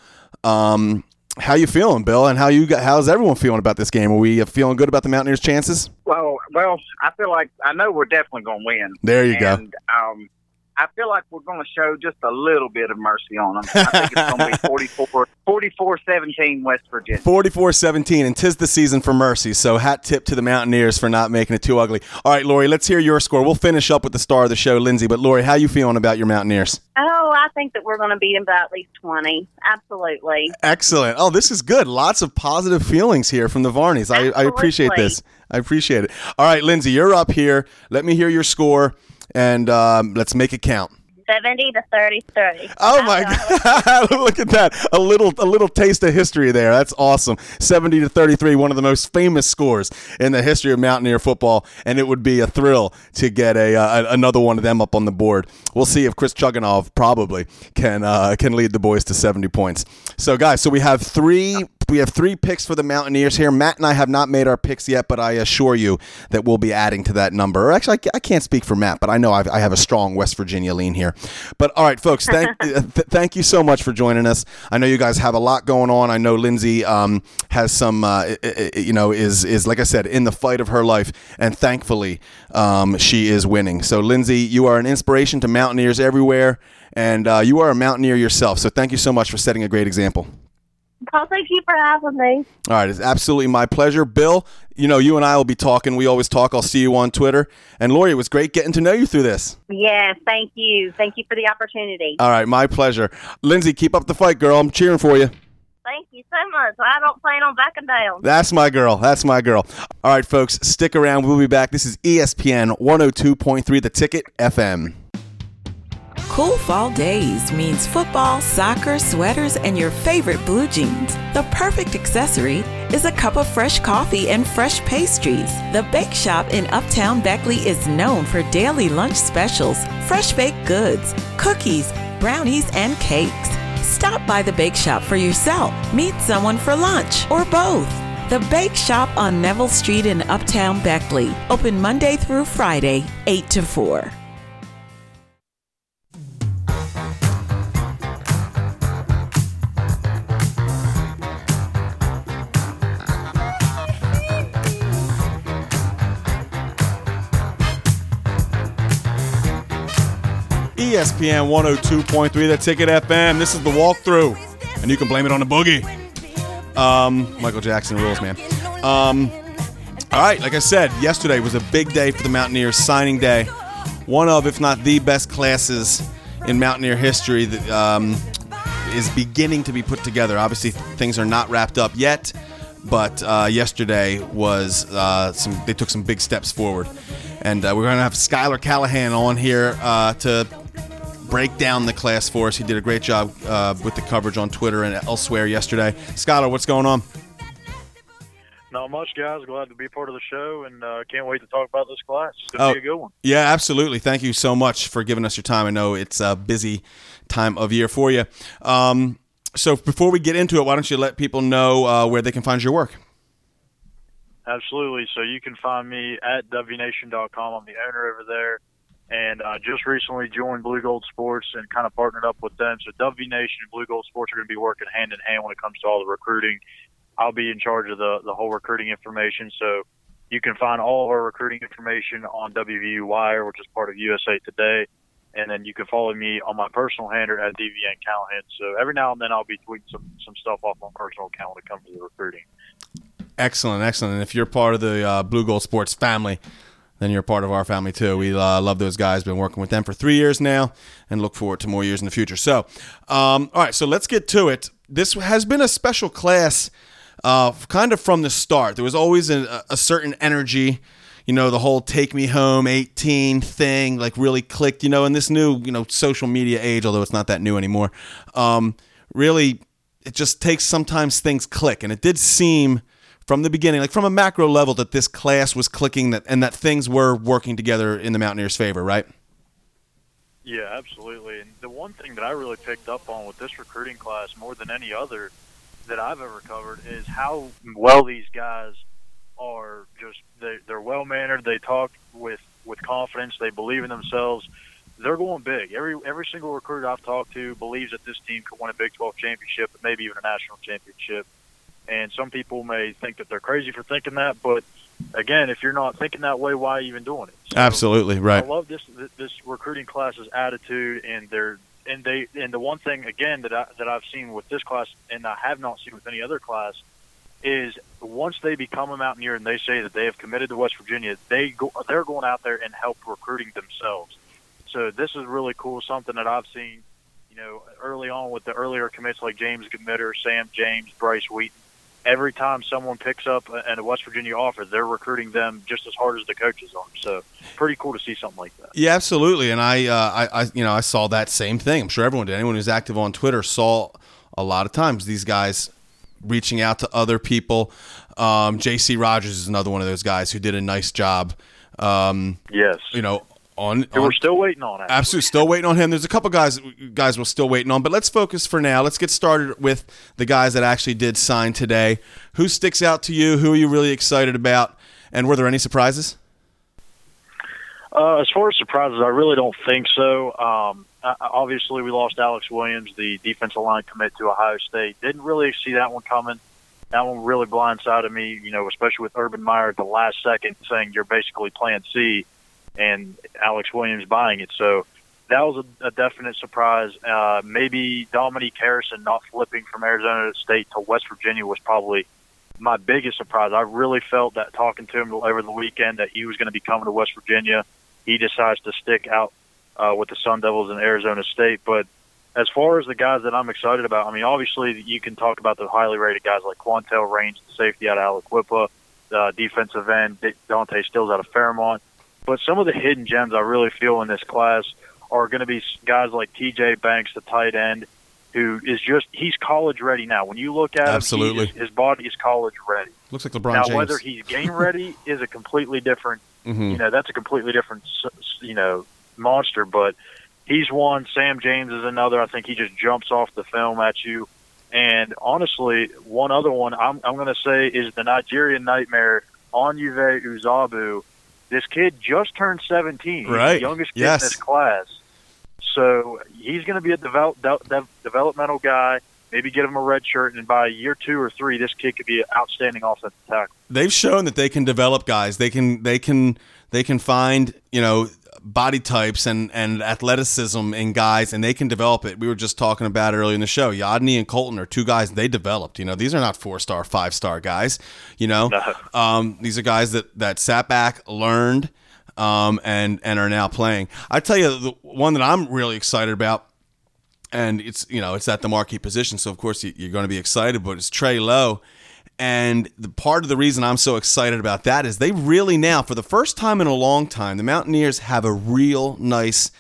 Um, how you feeling, Bill? And how you got, how's everyone feeling about this game? Are we uh, feeling good about the Mountaineers' chances? Well, well, I feel like I know we're definitely going to win. There you go. Um, I feel like we're going to show just a little bit of mercy on them. I think it's going to be 44, 44-17 West Virginia. 44-17, and tis the season for mercy. So hat tip to the Mountaineers for not making it too ugly. All right, Lori, let's hear your score. We'll finish up with the star of the show, Lindsey. But Lori, how you feeling about your Mountaineers? Oh, I think that we're going to beat them by at least 20. Absolutely. Excellent. Oh, this is good. Lots of positive feelings here from the Varneys. I, I appreciate this. I appreciate it. All right, Lindsey, you're up here. Let me hear your score, and um, let's make it count. 70 to 33. Oh my. God! Look at that. A little, a little taste of history there. That's awesome. Seventy to thirty-three, one of the most famous scores in the history of Mountaineer football, and it would be a thrill to get a, uh, another one of them up on the board. We'll see if Chris Chugunov probably can uh, can lead the boys to seventy points. So, guys, so we have three. We have three picks for the Mountaineers here. Matt and I have not made our picks yet, but I assure you that we'll be adding to that number. Or actually, I I can't speak for Matt, but I know I've, I have a strong West Virginia lean here. But all right, folks, thank th- thank you so much for joining us. I know you guys have a lot going on. I know Lindsey um, has some, uh, you know, is is like I said in the fight of her life, and thankfully um, she is winning. So, Lindsey, you are an inspiration to Mountaineers everywhere, and uh, you are a Mountaineer yourself. So, thank you so much for setting a great example. Well, thank you for having me. All right, it's absolutely my pleasure. Bill, you know, you and I will be talking. We always talk. I'll see you on Twitter. And Lori, it was great getting to know you through this. Yes, thank you. Thank you for the opportunity. All right, my pleasure. Lindsey, keep up the fight, girl. I'm cheering for you. Thank you so much. I don't plan on backing down. That's my girl. That's my girl. All right, folks, stick around. We'll be back. This is ESPN 102.3 The Ticket FM. Cool fall days means football, soccer, sweaters, and your favorite blue jeans. The perfect accessory is a cup of fresh coffee and fresh pastries. The Bake Shop in Uptown Beckley is known for daily lunch specials, fresh baked goods, cookies, brownies, and cakes. Stop by the Bake Shop for yourself. Meet someone for lunch or both. The Bake Shop on Neville Street in Uptown Beckley. Open Monday through Friday, 8 to 4. ESPN 102.3 The Ticket FM. This is the walkthrough, and you can blame it on the boogie. Um, Michael Jackson rules, man. Um, all right, like I said, yesterday was a big day for the Mountaineers, signing day. One of, if not the best classes in Mountaineer history that um, is beginning to be put together. Obviously, things are not wrapped up yet, but uh, yesterday was uh, some. They took some big steps forward, and uh, we're going to have Skylar Callihan on here uh, to break down the class for us. He did a great job uh, with the coverage on Twitter and elsewhere yesterday. Skylar, what's going on? Not much, guys. Glad to be part of the show, and uh, can't wait to talk about this class. It's Oh. gonna be a good one. Yeah, absolutely. Thank you so much for giving us your time. I know it's a busy time of year for you. Um, so before we get into it, why don't you let people know uh, where they can find your work? Absolutely. So you can find me at WNation.com. I'm the owner over there, and uh, just recently joined Blue Gold Sports and kind of partnered up with them. So W Nation and Blue Gold Sports are going to be working hand in hand when it comes to all the recruiting. I'll be in charge of the the whole recruiting information. So you can find all of our recruiting information on WVU Wire, which is part of USA Today. And then you can follow me on my personal handle at DVN Callihan. So every now and then I'll be tweeting some, some stuff off my personal account when it comes to the recruiting. Excellent, excellent. And if you're part of the uh, Blue Gold Sports family, then you're part of our family too. We uh, love those guys. Been working with them for three years now, and look forward to more years in the future. So, um, all right, so let's get to it. This has been a special class, uh, kind of from the start. There was always a, a certain energy. You know, the whole "take me home" 18 thing, like really clicked. You know, in this new, you know, social media age, although it's not that new anymore. Um, really, it just takes sometimes things click, and it did seem from the beginning, like from a macro level, that this class was clicking, that and that things were working together in the Mountaineers' favor, right? Yeah, absolutely. And the one thing that I really picked up on with this recruiting class more than any other that I've ever covered is how well these guys are just they, they're well mannered. They talk with with confidence. They believe in themselves. they're going big. Every every single recruiter I've talked to believes that this team could win a Big 12 championship, maybe even a national championship. And some people may think that they're crazy for thinking that, but again, if you're not thinking that way, why are you even doing it? So Absolutely right. I love this this recruiting class's attitude and their and they and the one thing again that I that I've seen with this class and I have not seen with any other class is once they become a mountaineer and they say that they have committed to West Virginia, they go they're going out there and help recruiting themselves. So this is really cool, something that I've seen, you know, early on with the earlier commits like James Gmitter, Sam James, Bryce Wheaton. Every time someone picks up a, a West Virginia offer, they're recruiting them just as hard as the coaches are. So pretty cool to see something like that. Yeah, absolutely. And I, uh, I, I, you know, I saw that same thing. I'm sure everyone did. Anyone who's active on Twitter saw a lot of times these guys reaching out to other people. Um, J.C. Rogers is another one of those guys who did a nice job. Um, Yes. you know, on, And on we're still waiting on it. Absolutely, still waiting on him. There's a couple guys guys we're still waiting on, but let's focus for now. Let's get started with the guys that actually did sign today. Who sticks out to you? Who are you really excited about? And were there any surprises? Uh, as far as surprises, I really don't think so. Um, obviously, we lost Alex Williams, the defensive line commit to Ohio State. Didn't really see that one coming. That one really blindsided me, you know, especially with Urban Meyer at the last second saying you're basically Plan C, and Alex Williams buying it. So that was a, a definite surprise. Uh, maybe Dominique Harrison not flipping from Arizona State to West Virginia was probably my biggest surprise. I really felt that talking to him over the weekend that he was going to be coming to West Virginia. He decides to stick out uh, with the Sun Devils in Arizona State. But as far as the guys that I'm excited about, I mean, obviously you can talk about the highly rated guys like Kwantel Raines, the safety out of Aliquippa, the defensive end Dante Stills out of Fairmont. But some of the hidden gems I really feel in this class are going to be guys like T.J. Banks, the tight end, who is just he's college ready now. When you look at Absolutely. him, is, his body is college ready. Looks like LeBron now, James. whether he's game ready is a completely different. Mhm. You know, that's a completely different, you know, monster. But he's one. Sam James is another. I think he just jumps off the film at you. And honestly, one other one I'm, I'm going to say is the Nigerian nightmare on Junior Uzebu. This kid just turned 17. Right. the youngest kid Yes. in this class. So he's going to be a develop, de- de- developmental guy. Maybe get him a red shirt, and by year two or three, this kid could be an outstanding offensive tackle. They've shown that they can develop guys. They can they can they can find you know body types and and athleticism in guys, and they can develop it. We were just talking about it earlier in the show. Yodny and Colton are two guys they developed. You know, these are not four star, five star guys. You know, um, these are guys that that sat back, learned, um, and and are now playing. I tell you, the one that I'm really excited about and it's you know it's at the marquee position, so of course you- you're going to be excited. But it's Trey Lowe, and the part of the reason I'm so excited about that is they really now, for the first time in a long time, the Mountaineers have a real nice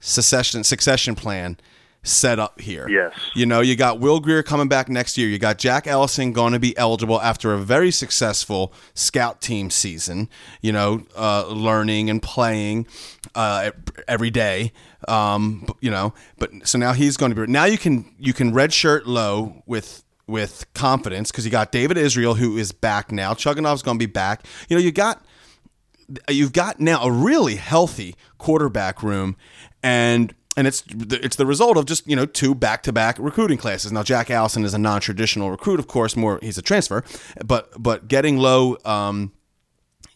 succession succession plan set up here. Yes. You know, you got Will Grier coming back next year. You got Jack Allison going to be eligible after a very successful scout team season, you know, uh, learning and playing uh, every day. Um, you know, but so now he's going to be now you can you can redshirt Lowe with with confidence because you got David Israel who is back now. Chugunov's going to be back. You know, you got you've got now a really healthy quarterback room and and it's it's the result of just you know two back-to-back recruiting classes. Now Jack Allison is a non-traditional recruit, of course, more he's a transfer, but but getting Lowe um,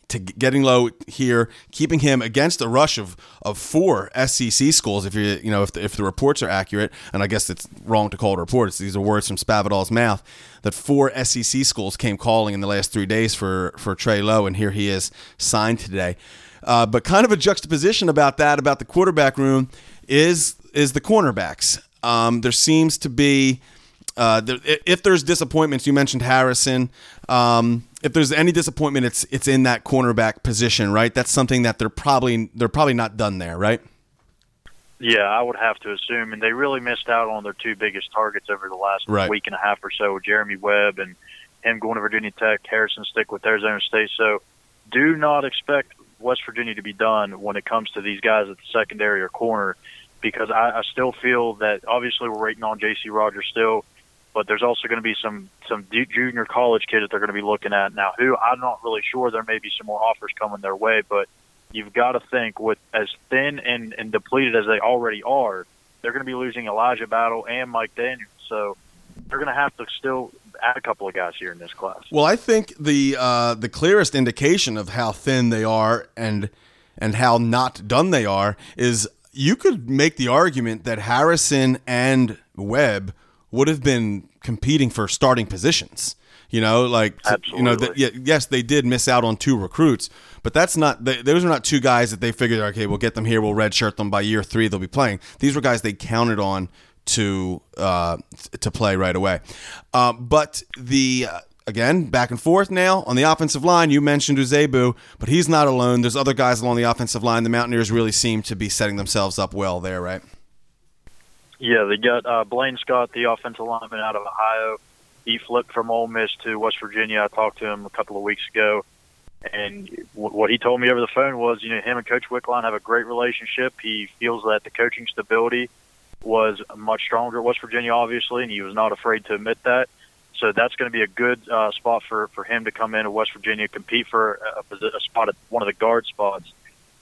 to getting Lowe here, keeping him against a rush of, of four SEC schools. If you you know if the, if the reports are accurate, and I guess it's wrong to call it reports. These are words from Spavital's mouth that four SEC schools came calling in the last three days for for Trey Lowe, and here he is signed today. Uh, but kind of a juxtaposition about that about the quarterback room is is the cornerbacks. Um, there seems to be uh, there, if there's disappointments, you mentioned Harrison. Um, if there's any disappointment, it's it's in that cornerback position, right? That's something that they're probably they're probably not done there, right? Yeah, I would have to assume, and they really missed out on their two biggest targets over the last Right. week and a half or so, Jeremy Webb and him going to Virginia Tech, Harrison stick with Arizona State. So, do not expect West Virginia to be done when it comes to these guys at the secondary or corner, because I, I still feel that obviously we're waiting on J.C. Rogers still, but there's also going to be some some junior college kids that they're going to be looking at now. Who I'm not really sure. There may be some more offers coming their way, but you've got to think with as thin and, and depleted as they already are, they're going to be losing Elijah Battle and Mike Daniels. So they're going to have to still add a couple of guys here in this class. Well, I think the uh, the clearest indication of how thin they are and and how not done they are is you could make the argument that Harrison and Webb would have been competing for starting positions. You know, like you know, yeah, yes, they did miss out on two recruits, but that's not they, those are not two guys that they figured okay, we'll get them here, we'll redshirt them by year three, they'll be playing. These were guys they counted on to uh, to play right away. Uh, but the uh, again back and forth now on the offensive line. You mentioned Uzebu, but he's not alone. There's other guys along the offensive line. The Mountaineers really seem to be setting themselves up well there, right? Yeah, they got uh, Blaine Scott, the offensive lineman out of Ohio. He flipped from Ole Miss to West Virginia. I talked to him a couple of weeks ago, and w- what he told me over the phone was, you know, him and Coach Wickline have a great relationship. He feels that the coaching stability was much stronger at West Virginia, obviously, and he was not afraid to admit that. So that's going to be a good uh, spot for, for him to come into West Virginia, compete for a, a spot at one of the guard spots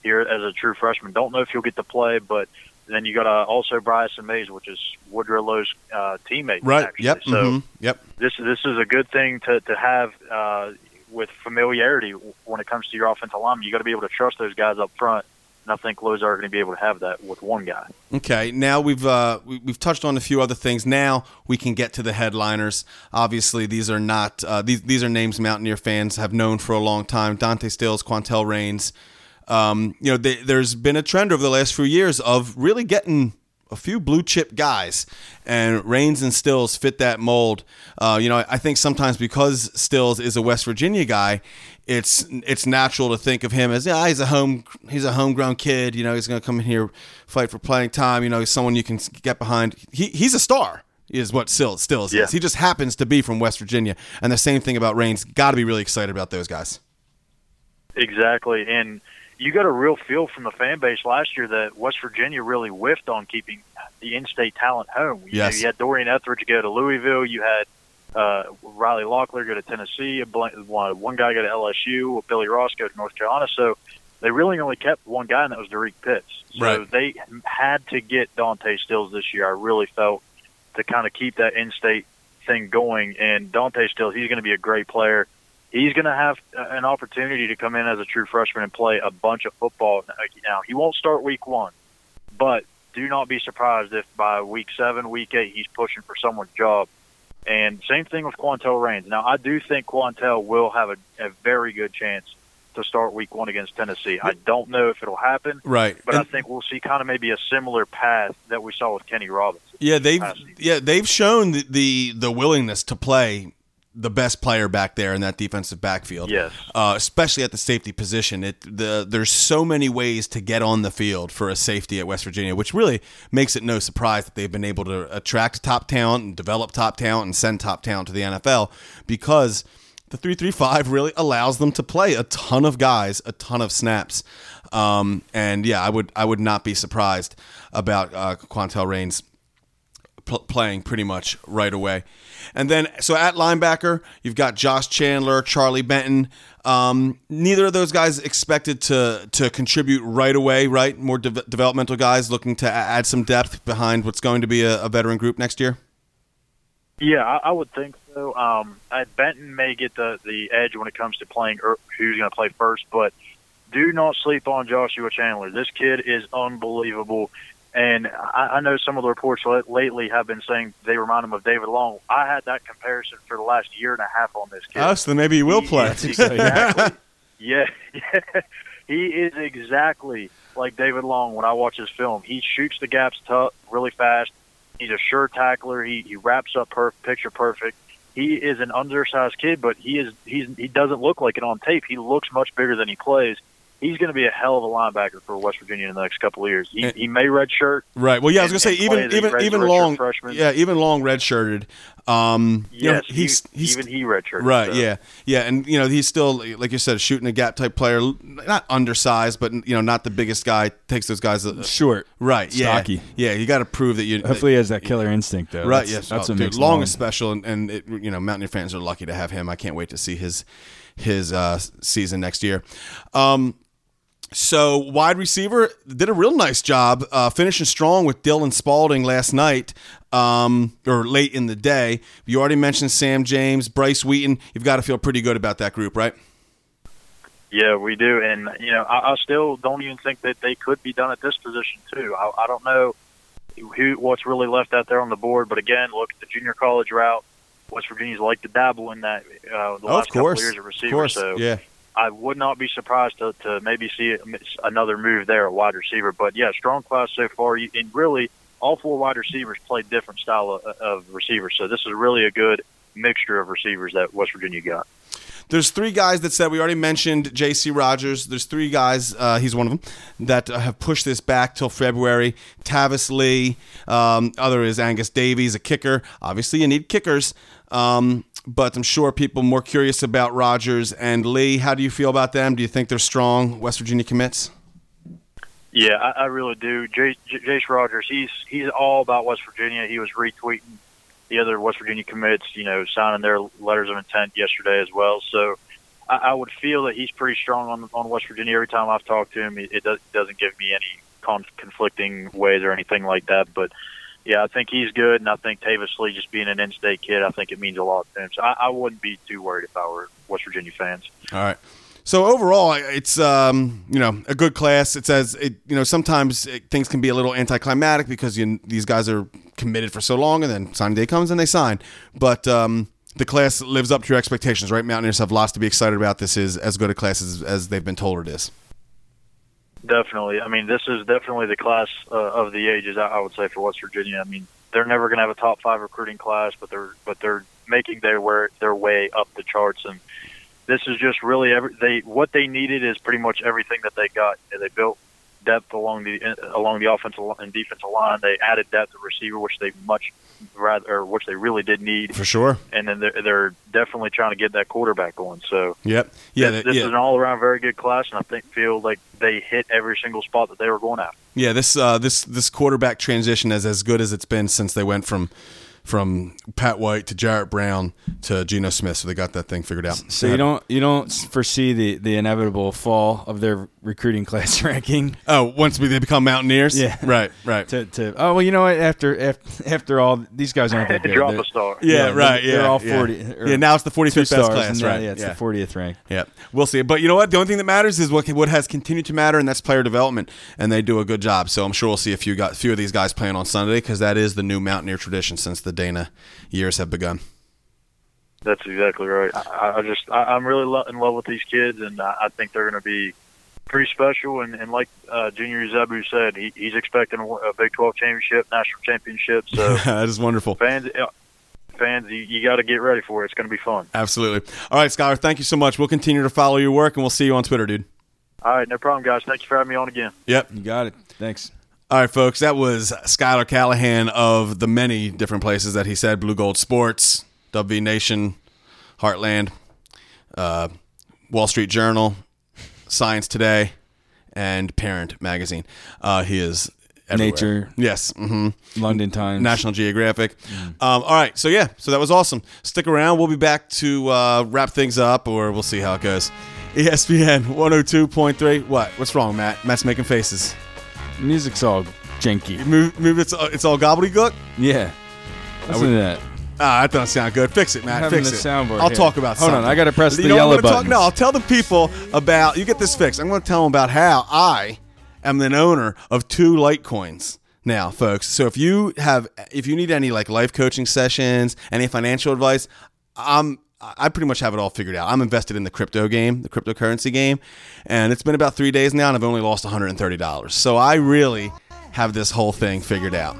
here as a true freshman. Don't know if he'll get to play, but then you got uh, also Bryson Mays, which is Woodrow Lowe's uh, teammate. Right. Actually. Yep. So mhm, Yep. this this is a good thing to to have uh, with familiarity when it comes to your offensive line. You got to be able to trust those guys up front, and I think Lowe's are going to be able to have that with one guy. Okay, now we've uh, we, we've touched on a few other things. Now we can get to the headliners. Obviously, these are not uh, these these are names Mountaineer fans have known for a long time. Dante Stills, Kwantel Raines. Um, you know, they, there's been a trend over the last few years of really getting a few blue chip guys, and Raines and Stills fit that mold. Uh, you know, I think sometimes because Stills is a West Virginia guy, it's it's natural to think of him as yeah he's a home he's a homegrown kid. You know, he's going to come in here fight for playing time. You know, he's someone you can get behind. He he's a star. Is what Stills, Stills Yeah. is. He just happens to be from West Virginia, and the same thing about Raines. Got to be really excited about those guys. Exactly, and you got a real feel from the fan base last year that West Virginia really whiffed on keeping the in-state talent home. You, know, Yes. you had Dorian Etheridge go to Louisville. You had uh, Riley Locklear go to Tennessee. a bl- One one guy go to LSU. Billy Ross go to North Carolina. So they really only kept one guy, and that was Derek Pitts. So Right. they had to get Dante Stills this year. I really felt to kind of keep that in-state thing going. And Dante Stills, he's going to be a great player. He's going to have an opportunity to come in as a true freshman and play a bunch of football. Now he won't start week one, but do not be surprised if by week seven, week eight, he's pushing for someone's job. And same thing with Kwantel Raines. Now I do think Quantel will have a, a very good chance to start week one against Tennessee. I don't know if it'll happen, Right. but I think we'll see kind of maybe a similar path that we saw with Kenny Robinson. Yeah, they've yeah they've shown the, the the willingness to play the best player back there in that defensive backfield. Yes. uh, especially at the safety position. It the there's so many ways to get on the field for a safety at West Virginia, which really makes it no surprise that they've been able to attract top talent and develop top talent and send top talent to the NFL because. The 335 really allows them to play a ton of guys, a ton of snaps. Um, and yeah, I would I would not be surprised about uh, Kwantel Raines pl- playing pretty much right away. And then, so at linebacker, you've got Josh Chandler, Charlie Benton. Um, neither of those guys expected to to contribute right away, right? More de- developmental guys looking to add some depth behind what's going to be a, a veteran group next year. Yeah, I, I would think so. Um, Benton may get the the edge when it comes to playing er, who's going to play first, but do not sleep on Joshua Chandler. This kid is unbelievable, and I, I know some of the reports lately have been saying they remind him of David Long. I had that comparison for the last year and a half on this kid. So then maybe he will play. exactly. yeah, yeah. He is exactly like David Long when I watch his film. He shoots the gaps tough, really fast. He's a sure tackler. He he wraps up per, picture perfect. He is an undersized kid, but he is he's he doesn't look like it on tape. He looks much bigger than he plays. He's going to be a hell of a linebacker for West Virginia in the next couple of years. He, he may redshirt. Right. Well, yeah, I was gonna say even even red- even long. freshman. Yeah, even long redshirted. Um, you know, Yes, he's he, he's even he redshirted. Right. so. Yeah. Yeah. And you know, he's still like you said, shooting a gap type player. Not undersized, but you know, not the biggest guy. Takes those guys. uh, Short. Right. Yeah. Stocky. Yeah. You got to prove that you. Hopefully, he has that killer instinct though. Right. That's, yes. That's Oh, what dude, makes long long. is special, and, and it, you know, Mountaineer fans are lucky to have him. I can't wait to see his his uh, season next year. Um, So wide receiver did a real nice job uh, finishing strong with Dylan Spalding last night um, or late in the day. You already mentioned Sam James, Bryce Wheaton. You've got to feel pretty good about that group, right? Yeah, we do, and you know, I, I still don't even think that they could be done at this position too. I, I don't know who what's really left out there on the board, but again, look at the junior college route. West Virginia's like to dabble in that uh, the Oh, last of course. couple of years of Of receiver. course. So Yeah. I would not be surprised to, to maybe see another move there, a wide receiver. But yeah, strong class so far, and really all four wide receivers play different style of, of receivers. So this is really a good mixture of receivers that West Virginia got. There's three guys that said we already mentioned J.C. Rogers. There's three guys. Uh, he's one of them that uh, have pushed this back till February. Tavis Lee. Um, other is Angus Davies, a kicker. Obviously, you need kickers. Um, but I'm sure people more curious about Rogers and Lee. How do you feel about them? Do you think they're strong West Virginia commits? Yeah, I, I really do. Jace, Rogers, he's he's all about West Virginia. He was retweeting the other West Virginia commits, you know, signing their letters of intent yesterday as well. So I, I would feel that he's pretty strong on on West Virginia. Every time I've talked to him, it, it does, doesn't give me any con- conflicting ways or anything like that. But yeah, I think he's good, and I think Tavis Lee just being an in-state kid, I think it means a lot to him. So I, I wouldn't be too worried if I were West Virginia fans. All right. So overall, it's um, you know a good class. It says it you know sometimes it, things can be a little anticlimactic because you, these guys are committed for so long, and then signing day comes and they sign. But um, the class lives up to your expectations, right? Mountaineers have lots to be excited about. This is as good a class as, as they've been told it is. Definitely. I mean, this is definitely the class uh, of the ages. I would say for West Virginia. I mean, they're never going to have a top five recruiting class, but they're but they're making their way, their way up the charts. And this is just really every they what they needed is pretty much everything that they got. They built depth along the along the offensive and defensive line. They added depth at receiver, which they much rather or which they really did need. For sure. And then they're, they're definitely trying to get that quarterback going. So Yep. Yeah. this, this yeah. is an all around very good class, and I think feel like they hit every single spot that they were going after. Yeah, this uh, this this quarterback transition is as good as it's been since they went from from Pat White to Jarrett Brown to Geno Smith. So they got that thing figured out. So you don't you don't foresee the, the inevitable fall of their recruiting class ranking? Oh, once we, they become Mountaineers. Yeah. Right. Right. To, to oh well, you know what? After after, after all, these guys aren't that good. Drop They're- a star. Yeah, they're- right. Yeah, they're all forty. or Yeah, now it's the 45th best class, right, Yeah, it's yeah. the fortieth rank. Yeah, we'll see. But you know what? The only thing that matters is what what has continued to matter, and that's player development, and they do a good job. So I'm sure we'll see a few guys, few of these guys playing on Sunday because that is the new Mountaineer tradition since the Dana years have begun. That's exactly right. I, I just I, I'm really lo- in love with these kids, and I, I think they're going to be pretty special. And, and like uh, Junior Zebu said, he, he's expecting a, a Big 12 championship, national championship. So that is wonderful. fans, uh, fans, you, you got to get ready for it. It's going to be fun. Absolutely. All right, Skylar, thank you so much. We'll continue to follow your work, and we'll see you on Twitter, dude. All right, no problem, guys. Thank you for having me on again. Yep. You got it. Thanks. All right, folks. That was Skylar Callihan of the many different places that he said Blue Gold Sports, WV Nation, Heartland, uh, Wall Street Journal, Science Today, and Parent Magazine. Uh, he is everywhere. Nature. Yes. hmm London Times. National Geographic. Um, all right. So, yeah. So that was awesome. Stick around. We'll be back to uh, wrap things up, or we'll see how it goes. ESPN 102.3. What? What's wrong, Matt? Matt's making faces. Music's all janky. Move, move. It's it's all gobbledygook. Yeah. Listen to that. Ah, that doesn't sound good. Fix it, Matt. Fix the it. soundboard I'll here. talk about. Hold on. I gotta press You the know yellow gonna talk- buttons. no, I'll tell the people about. You get this fixed. I'm going to tell them about how I am an owner of two Litecoins now, folks. So if you have, if you need any like life coaching sessions, any financial advice, I'm. I pretty much have it all figured out. I'm invested in the crypto game, the cryptocurrency game, and it's been about three days now, and I've only lost $130. So I really have this whole thing figured out.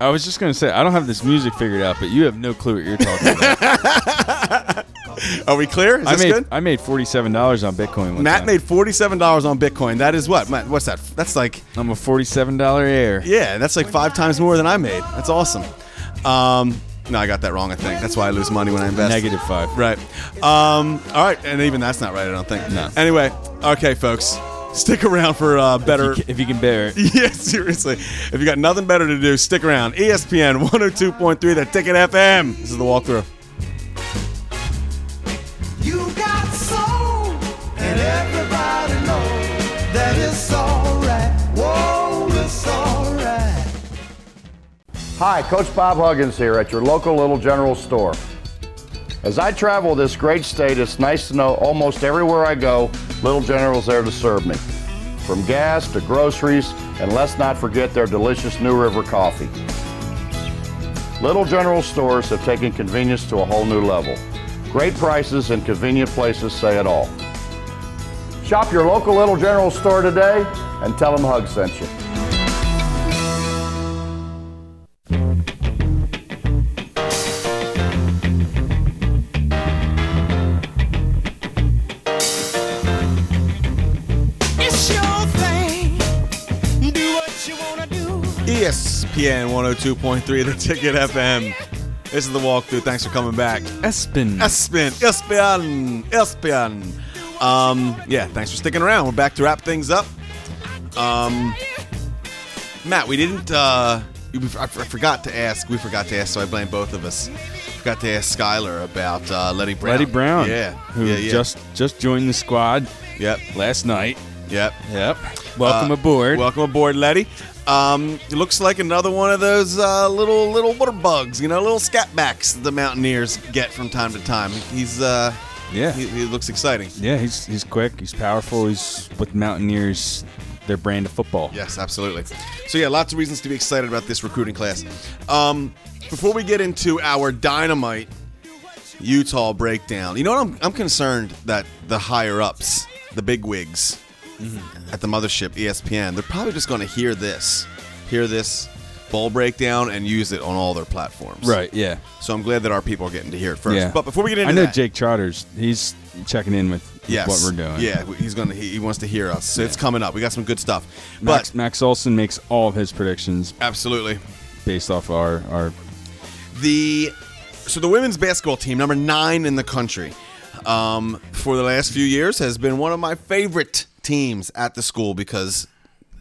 I was just gonna say I don't have this music figured out, but you have no clue what you're talking about. Are we clear? Is I this made good? I made forty seven dollars on Bitcoin. Matt time. made forty-seven dollars on Bitcoin. That is what? Matt, what's that? That's like I'm a forty seven dollar heir. yeah, that's like five times more than I made. That's awesome. Um, no, I got that wrong. I think that's why I lose money when I invest. Negative five. Right. Um, all right, and even that's not right. I don't think. No. Anyway, okay, folks, stick around for uh, better. If you, ca- if you can bear it. yeah, seriously. If you got nothing better to do, stick around. ESPN 102.3, the Ticket FM. This is the walkthrough. Hi, Coach Bob Huggins here at your local Little General store. As I travel this great state, it's nice to know almost everywhere I go, Little General's there to serve me. From gas to groceries, and let's not forget their delicious New River coffee. Little General stores have taken convenience to a whole new level. Great prices and convenient places say it all. Shop your local Little General store today and tell them Hug sent you. ESPN 102.3, the Ticket FM. This is the walkthrough. Thanks for coming back. Espin. Espin, Espion, Espion. Um, yeah, thanks for sticking around. We're back to wrap things up. Um, Matt, we didn't. Uh, I I forgot to ask. We forgot to ask, so I blame both of us. Forgot to ask Skylar about uh, Leddie Brown. Leddie Brown. Yeah, Who yeah, yeah. just just joined the squad Yep. last night. Yep. Yep. Welcome Uh, aboard. Welcome aboard, Leddie. Um, it looks like another one of those uh, little little water bugs, you know, little scatbacks the Mountaineers get from time to time. He's uh, yeah. he, he looks exciting. yeah, he's he's quick, he's powerful, he's with Mountaineers their brand of football. Yes, absolutely. So yeah, lots of reasons to be excited about this recruiting class. Um, before we get into our dynamite Utah breakdown, you know what? I'm, I'm concerned that the higher ups, the big wigs at the mothership, ESPN, they're probably just going to hear this, hear this bowl breakdown, and use it on all their platforms. Right, yeah. So I'm glad that our people are getting to hear it first. Yeah. But before we get into it, I know that, Jake Trotters, he's checking in with, with yes, what we're doing. Yeah, he's gonna. He, he wants to hear us. So it's coming up. We got some good stuff. Max, But Max Olson makes all of his predictions absolutely, based off our, our the so the women's basketball team, number nine in the country, um, for the last few years has been one of my favorite teams at the school because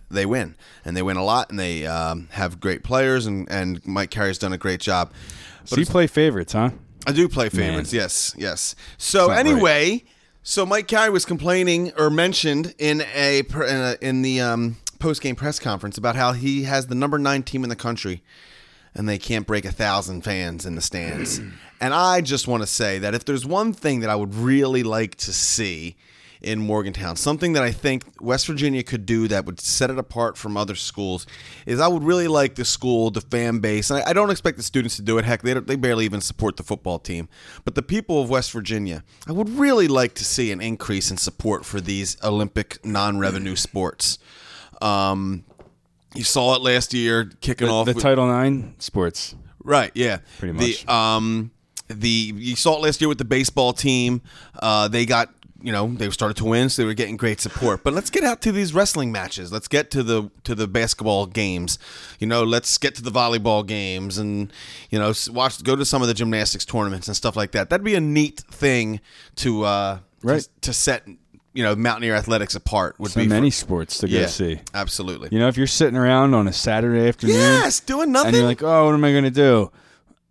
they win and they win a lot and they um, have great players and and Mike Carey's done a great job. So you play favorites, huh? I do play favorites. Man. Yes, yes. So anyway, so Mike Carey was complaining or mentioned in a, in, a, in the um, post game press conference about how he has the number nine team in the country, and they can't break a thousand fans in the stands. and I just want to say that if there's one thing that I would really like to see in Morgantown, something that I think West Virginia could do that would set it apart from other schools, is I would really like the school, the fan base, and I, I don't expect the students to do it. Heck, they, don't- they barely even support the football team. But the people of West Virginia, I would really like to see an increase in support for these Olympic non-revenue sports. Um, you saw it last year, kicking The, off the with- Title IX sports. Right. Yeah. Pretty much. The um the you saw it last year with the baseball team. Uh, they got you know they started to win, so they were getting great support. But let's get out to these wrestling matches. Let's get to the to the basketball games. You know, let's get to the volleyball games, and you know, watch go to some of the gymnastics tournaments and stuff like that. That'd be a neat thing to uh Right. to, to set you know Mountaineer athletics apart. Would So be many sports to yeah, go see. Absolutely. You know, if you're sitting around on a Saturday afternoon, Yes, doing nothing. and you're like, oh, what am I going to do?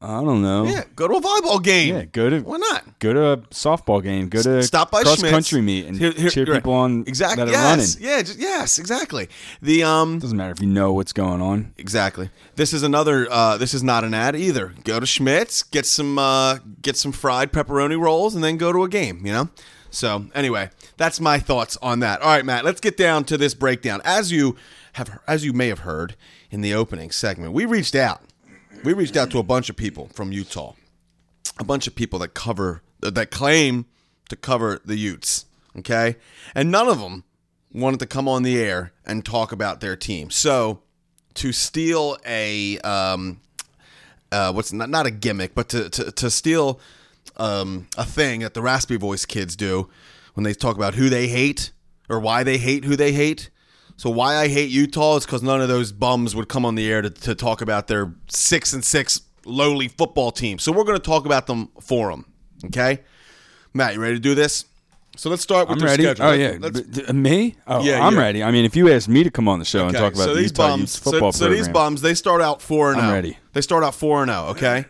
I don't know. yeah, go to a volleyball game. Yeah, go to Why not? go to a softball game. Go to stop by cross Schmitz. country meet and Here- here- cheer right. people on exactly yes, running. Yeah, just, yes, exactly. The um Doesn't matter if you know what's going on. exactly. This is another. Uh, this is not an ad either. Go to Schmitz, get some uh, get some fried pepperoni rolls, and then go to a game. You know. So anyway, that's my thoughts on that. All right, Matt. Let's get down to this breakdown. As you have, as you may have heard in the opening segment, we reached out. We reached out to a bunch of people from Utah, a bunch of people that cover that claim to cover the Utes. Okay, and none of them wanted to come on the air and talk about their team. So to steal a um, uh, what's not not a gimmick, but to to, to steal um, a thing that the raspy voice kids do when they talk about who they hate or why they hate who they hate. So why I hate Utah is because none of those bums would come on the air to, to talk about their six and six lowly football team. So we're going to talk about them for them. Okay, Matt, you ready to do this? So let's start with I'm ready. schedule. Oh yeah, let's- me? Oh, Yeah, I'm yeah. ready. I mean, if you asked me to come on the show and talk about so the these Utah bums, Utes so, football so these program. bums, they start out four and I'm zero. ready. They start out four and zero. Okay,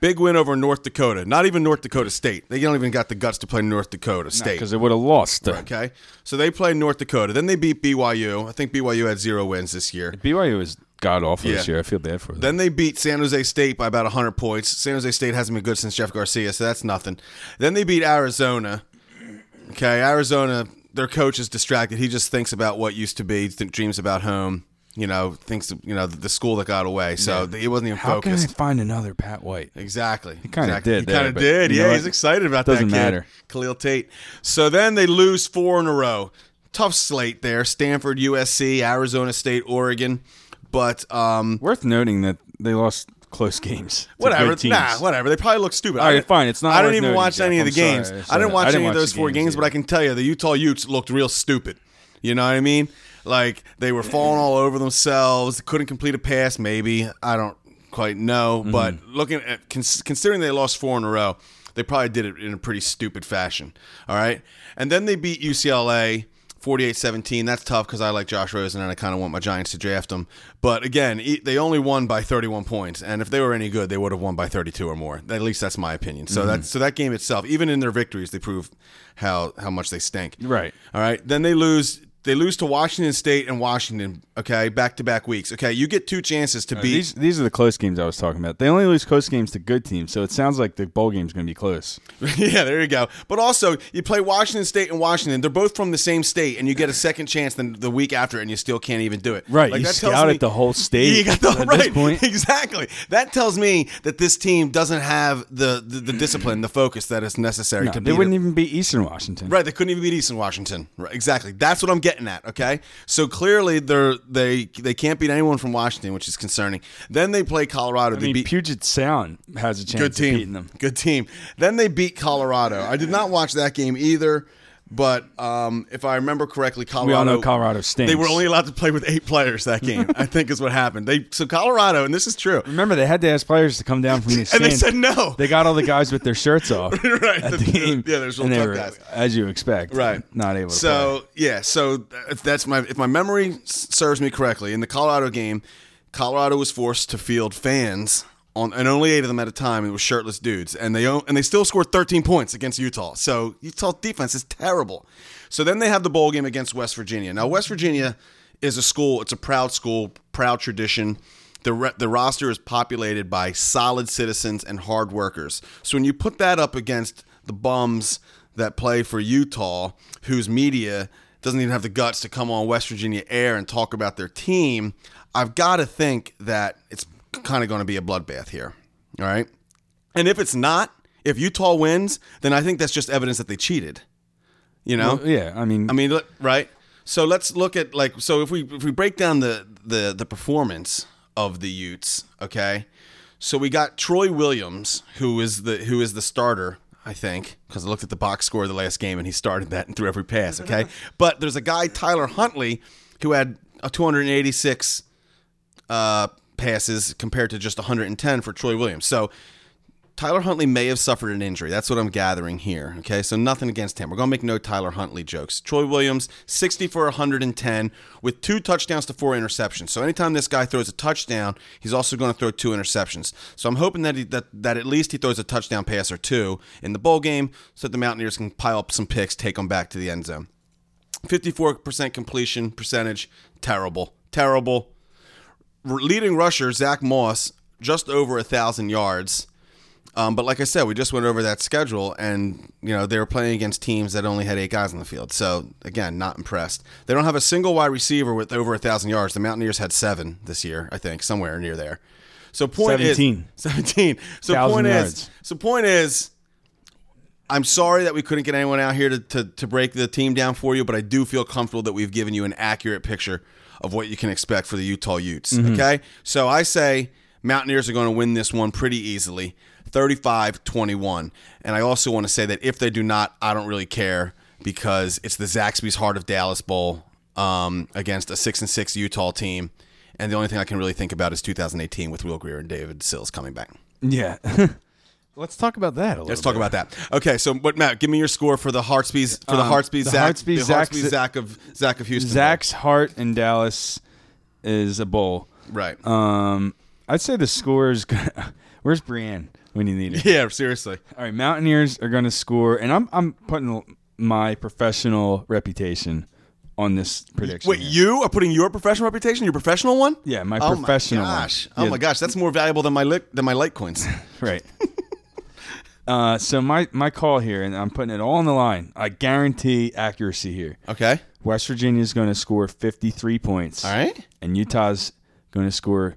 big win over North Dakota. Not even North Dakota State. They don't even got the guts to play North Dakota State. because they would have lost. Okay, so they play North Dakota. Then they beat BYU. I think BYU had zero wins this year. BYU is god awful this year. I feel bad for them. Then they beat San Jose State by about 100 points. San Jose State hasn't been good since Jeff Garcia, so that's nothing. Then they beat Arizona. Okay, Arizona, their coach is distracted. He just thinks about what used to be, dreams about home. You know, thinks you know the, school that got away. So Yeah. he wasn't even How can I focused. find another Pat White? Exactly. He kinda exactly. did He kind of did. Yeah, he's excited about Doesn't that kid. matter. Khalil Tate. So then they lose four in a row. Tough slate there. Stanford, USC, Arizona State, Oregon. But um, Worth noting that they lost close games. whatever. Nah, whatever. They probably look stupid. All didn't- fine. It's not I didn't even watch Jeff. any of the I'm sorry. games. I I didn't watch I didn't any of those four games games, but. I can tell you the Utah Utes looked real stupid. You know what I mean? Like they were falling all over themselves. Couldn't complete a pass. Maybe I don't quite know. Mm-hmm. But looking at considering they lost four in a row, they probably did it in a pretty stupid fashion. All right, and then they beat UCLA. 48-17 that's tough because i like josh rosen and i kind of want my giants to draft him but again they only won by 31 points and if they were any good they would have won by 32 or more at least that's my opinion so Mm-hmm. that's so that game itself even in their victories they prove how how much they stink Right. all right then they lose they lose to washington state and washington okay back to back weeks okay you get two chances to beat These these are the close games I was talking about. They only lose close games to good teams, so it sounds like the bowl game's going to be close. yeah, there you go. But also, you play Washington State and Washington. They're both from the same state, and you get a second chance then the week after, and you still can't even do it. Right, Like, you that tells scouted the whole state You got the at right this point. exactly. That tells me that this team doesn't have the the, the discipline, the focus that is necessary No, to they wouldn't it. even beat Eastern Washington. Right, they couldn't even beat Eastern Washington. Right, exactly. That's what I'm getting at. Okay, so clearly they're they they can't beat anyone from Washington, which is concerning. Then they play Colorado. I they mean, beat Puget Sound has a chance good of team. beating them. Good team. Then they beat Colorado. I did not watch that game either, but um, if I remember correctly, Colorado. We all know Colorado stinks. They were only allowed to play with eight players that game. I think is what happened. They so Colorado, and this is true. Remember, they had to ask players to come down from the And they said no. They got all the guys with their shirts off Right, at the- the game. yeah, there's real and they tough were, guys. as you expect, Right. Not able to So yeah, so if that's my if my memory serves me correctly, in the Colorado game, Colorado was forced to field fans on and only eight of them at a time. It was shirtless dudes, and they and they still scored 13 points against Utah. So Utah defense is terrible. So then they have the bowl game against West Virginia. Now West Virginia is a school. It's a proud school, proud tradition. The, re- the roster is populated by solid citizens and hard workers. So when you put that up against the bums that play for Utah, whose media doesn't even have the guts to come on West Virginia air and talk about their team, I've got to think that it's kind of going to be a bloodbath here. All right. And if it's not, if Utah wins, then I think that's just evidence that they cheated. You know? Well, yeah, I mean, I mean, look, right? So let's look at like so if we if we break down the the the performance of the Utes, okay? So we got Troy Williams, who is the who is the starter, I think, because I looked at the box score of the last game and he started that and threw every pass, okay? but there's a guy Tyler Huntley who had a 286 uh, passes compared to just 110 for Troy Williams. So Tyler Huntley may have suffered an injury. That's what I'm gathering here. Okay, so nothing against him. We're gonna make no Tyler Huntley jokes. Troy Williams, 60 for 110 with two touchdowns to four interceptions. So anytime this guy throws a touchdown, he's also going to throw two interceptions. So I'm hoping that he, that that at least he throws a touchdown pass or two in the bowl game, so that the Mountaineers can pile up some picks, take them back to the end zone. 54% completion percentage, terrible, terrible. Leading rusher Zach Moss, just over a thousand yards. Um, but like I said, we just went over that schedule, and you know they were playing against teams that only had eight guys on the field. So again, not impressed. They don't have a single wide receiver with over a thousand yards. The Mountaineers had seven this year, I think, somewhere near there. So point 17. is seventeen. So point yards. is so point is. I'm sorry that we couldn't get anyone out here to, to, to break the team down for you, but I do feel comfortable that we've given you an accurate picture of what you can expect for the Utah Utes. Mm-hmm. Okay? So I say Mountaineers are going to win this one pretty easily 35 21. And I also want to say that if they do not, I don't really care because it's the Zaxby's Heart of Dallas Bowl um, against a 6 and 6 Utah team. And the only thing I can really think about is 2018 with Will Grier and David Sills coming back. yeah. Let's talk about that a little. Let's talk bit. about that. Okay, so but Matt, give me your score for the Heartbees for the Um, Heartbees the Zach, Heartbees the Zach- of Zach of Houston. Zach's heart in Dallas is a bowl. right? Um, I'd say the score is. gonna- Where's Brienne when you need it? yeah, seriously. All right, Mountaineers are going to score, and I'm I'm putting my professional reputation on this prediction. Wait, here. you are putting your professional reputation, your professional one? Yeah, my oh professional My one. gosh. Oh Yeah. my gosh, that's more valuable than my li- than my Litecoins. Right. uh, so my my call here, and I'm putting it all on the line. I guarantee accuracy here. Okay. West Virginia is going to score 53 points. All right. And Utah's going to score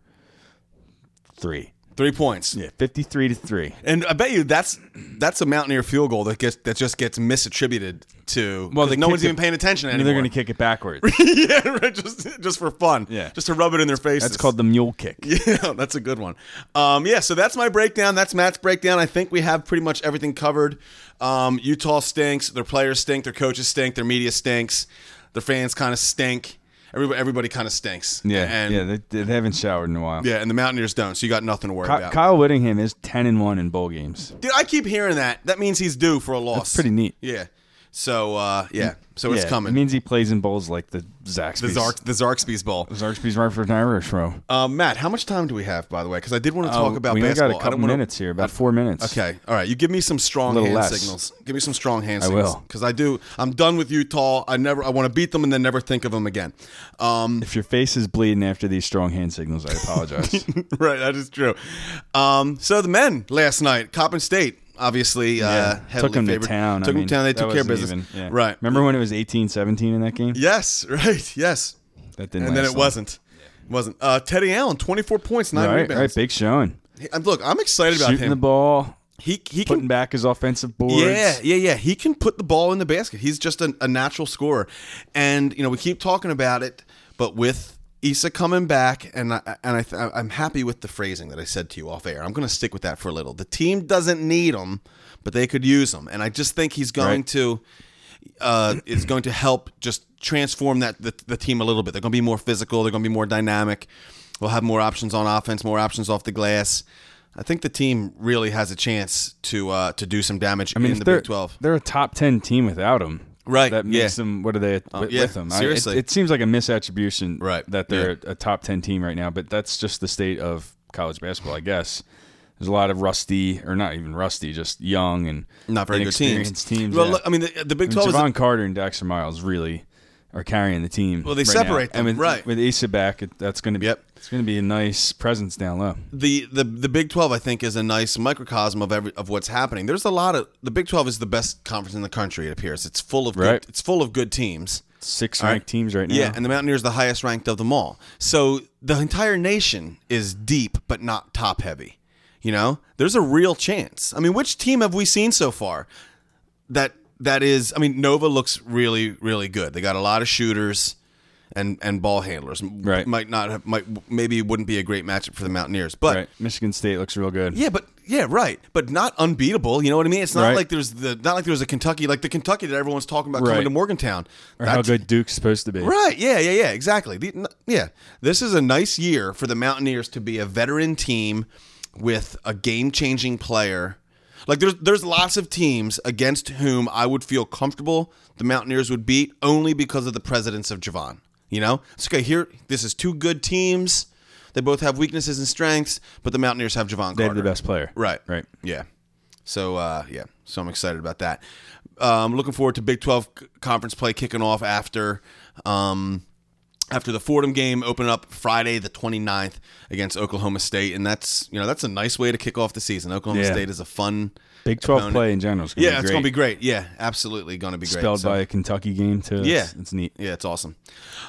three. Three points. Yeah, 53 to three. And I bet you that's that's a Mountaineer field goal that gets that just gets misattributed to Well, no one's it- even paying attention And anymore. they're going to kick it backwards. yeah, right, just just for fun. Yeah. just to rub it in their faces. That's called the mule kick. Yeah, that's a good one. Um, yeah, so that's my breakdown. That's Matt's breakdown. I think we have pretty much everything covered. Um, Utah stinks. Their players stink. Their coaches stink. Their media stinks. Their fans kind of stink. Everybody, everybody kind of stinks. Yeah, and yeah, they, they haven't showered in a while. yeah, and the Mountaineers don't. So you got nothing to worry Ky- about. Kyle Whittingham is 10 and 1 in bowl games. Dude, I keep hearing that. That means he's due for a loss. That's pretty neat. Yeah. So uh, yeah, so it's Yeah, coming. It means he plays in bowls like the Zaxby's. the Zark, the Zarkspies Bowl. Zaxby's right for an Irish row. Um, Matt, how much time do we have, by the way? Because I did want to talk Oh, about we basketball. got a couple minutes here, about four minutes. Okay, all right. You give me some strong hand less. signals. Give me some strong hand I signals. will. because I do. I'm done with Utah. I never. I want to beat them and then never think of them again. Um, If your face is bleeding after these strong hand signals, I apologize. right, that is true. Um, so the men last night, Coppin State, obviously, uh, yeah, heavily took them favored. to town. Took I mean, them to town. They took care of business. even- yeah. Right. Remember when it was 18-17 in that game? Yes. Right. Yes. That didn't. and then it long. wasn't. It wasn't. Uh, Teddy Allen, 24 points, nine Right, rebounds. right, big showing. Hey, Look, I'm excited about him. Shooting the ball, he he putting can back his offensive boards. Yeah, yeah, yeah. He can put the ball in the basket. He's just a, a natural scorer. And you know, we keep talking about it, but with Esa coming back, and I, and I th- I'm happy with the phrasing that I said to you off air. I'm going to stick with that for a little. The team doesn't need him, but they could use him, and I just think he's going Right. to uh, is going to help just transform that the, the team a little bit. They're going to be more physical. They're going to be more dynamic. We'll have more options on offense, more options off the glass. I think the team really has a chance to uh, to do some damage I mean, in the Big Twelve. they're a top 10 team without him. Right, That makes yeah. them, what are they Oh, with, yeah, with them? I- it- seriously. it, seems like a misattribution Right, that they're a top 10 team right now, but that's just the state of college basketball, I guess. There's a lot of rusty, or not even rusty, just young and Not very good teams. teams. Well, yeah. look, I mean, the, the Big I mean, Twelve is Jevon Carter and Daxter Miles really are carrying the team. Well, they right separate now. them, right. With Esa back, it, that's going to be Yep. it's going to be a nice presence down low. the the the Big Twelve. I think is a nice microcosm of every of what's happening. There's a lot of the Big Twelve is the best conference in the country. It appears it's full of Right. good, it's full of good teams. Six ranked teams right now. Yeah, and the Mountaineers the highest ranked of them all. So the entire nation is deep, but not top heavy. You know, there's a real chance. I mean, which team have we seen so far that that is? I mean, Nova looks really, really good. They got a lot of shooters and and ball handlers. Right. Might not have. Might maybe it wouldn't be a great matchup for the Mountaineers, but. right. Michigan State looks real good. Yeah, but yeah, right, but not unbeatable. You know what I mean? It's not Right. like there's the not like there's a Kentucky like the Kentucky that everyone's talking about coming to Morgantown. Or how good Duke's supposed to be. Right. Yeah. Yeah. Yeah. Exactly. The, n- yeah. This is a nice year for the Mountaineers to be a veteran team with a game-changing player. Like there's there's lots of teams against whom I would feel comfortable the Mountaineers would beat only because of the presence of Jevon. You know, it's okay. Here, this is two good teams. They both have weaknesses and strengths, but the Mountaineers have Jevon. They have the best player. Right. Right. Yeah. So uh, yeah. So I'm excited about that. Um, looking forward to Big 12 conference play kicking off after um, after the Fordham game open up Friday the 29th against Oklahoma State, and that's you know that's a nice way to kick off the season. Oklahoma Yeah. State is a fun Big 12 opponent. play in general is Yeah, be it's gonna be great. Yeah, absolutely gonna be great. Spelled So- by a Kentucky game too. yeah, It's, it's neat. Yeah, it's awesome.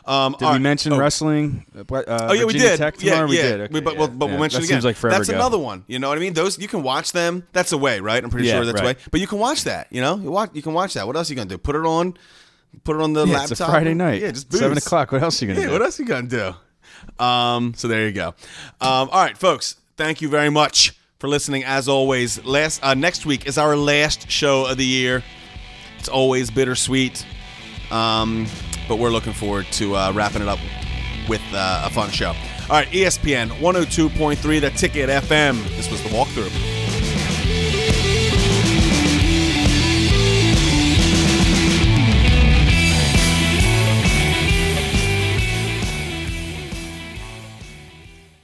Um, Did we right. mention Oh, wrestling? Uh, Oh yeah, we did. Tech yeah, tomorrow? We yeah. did. Okay, We- but, yeah, but, but yeah. we'll mention that it again. Seems like forever That's ago. another one. You know what I mean? Those you can watch them. That's a way, right? I'm pretty sure that's right. away. But you can watch that. You know, you watch. You can watch that. What else are you gonna do? Put it on. Put it on the Yeah, laptop. it's a Friday night. Yeah, just seven o'clock. What else are you gonna Yeah, do? what else you gonna do? Um, so there you go. Um, all right, folks. Thank you very much for listening. As always, last uh, next week is our last show of the year. It's always bittersweet, um, but we're looking forward to uh, wrapping it up with uh, a fun show. All right, ESPN 102.3, the Ticket FM. This was the walkthrough.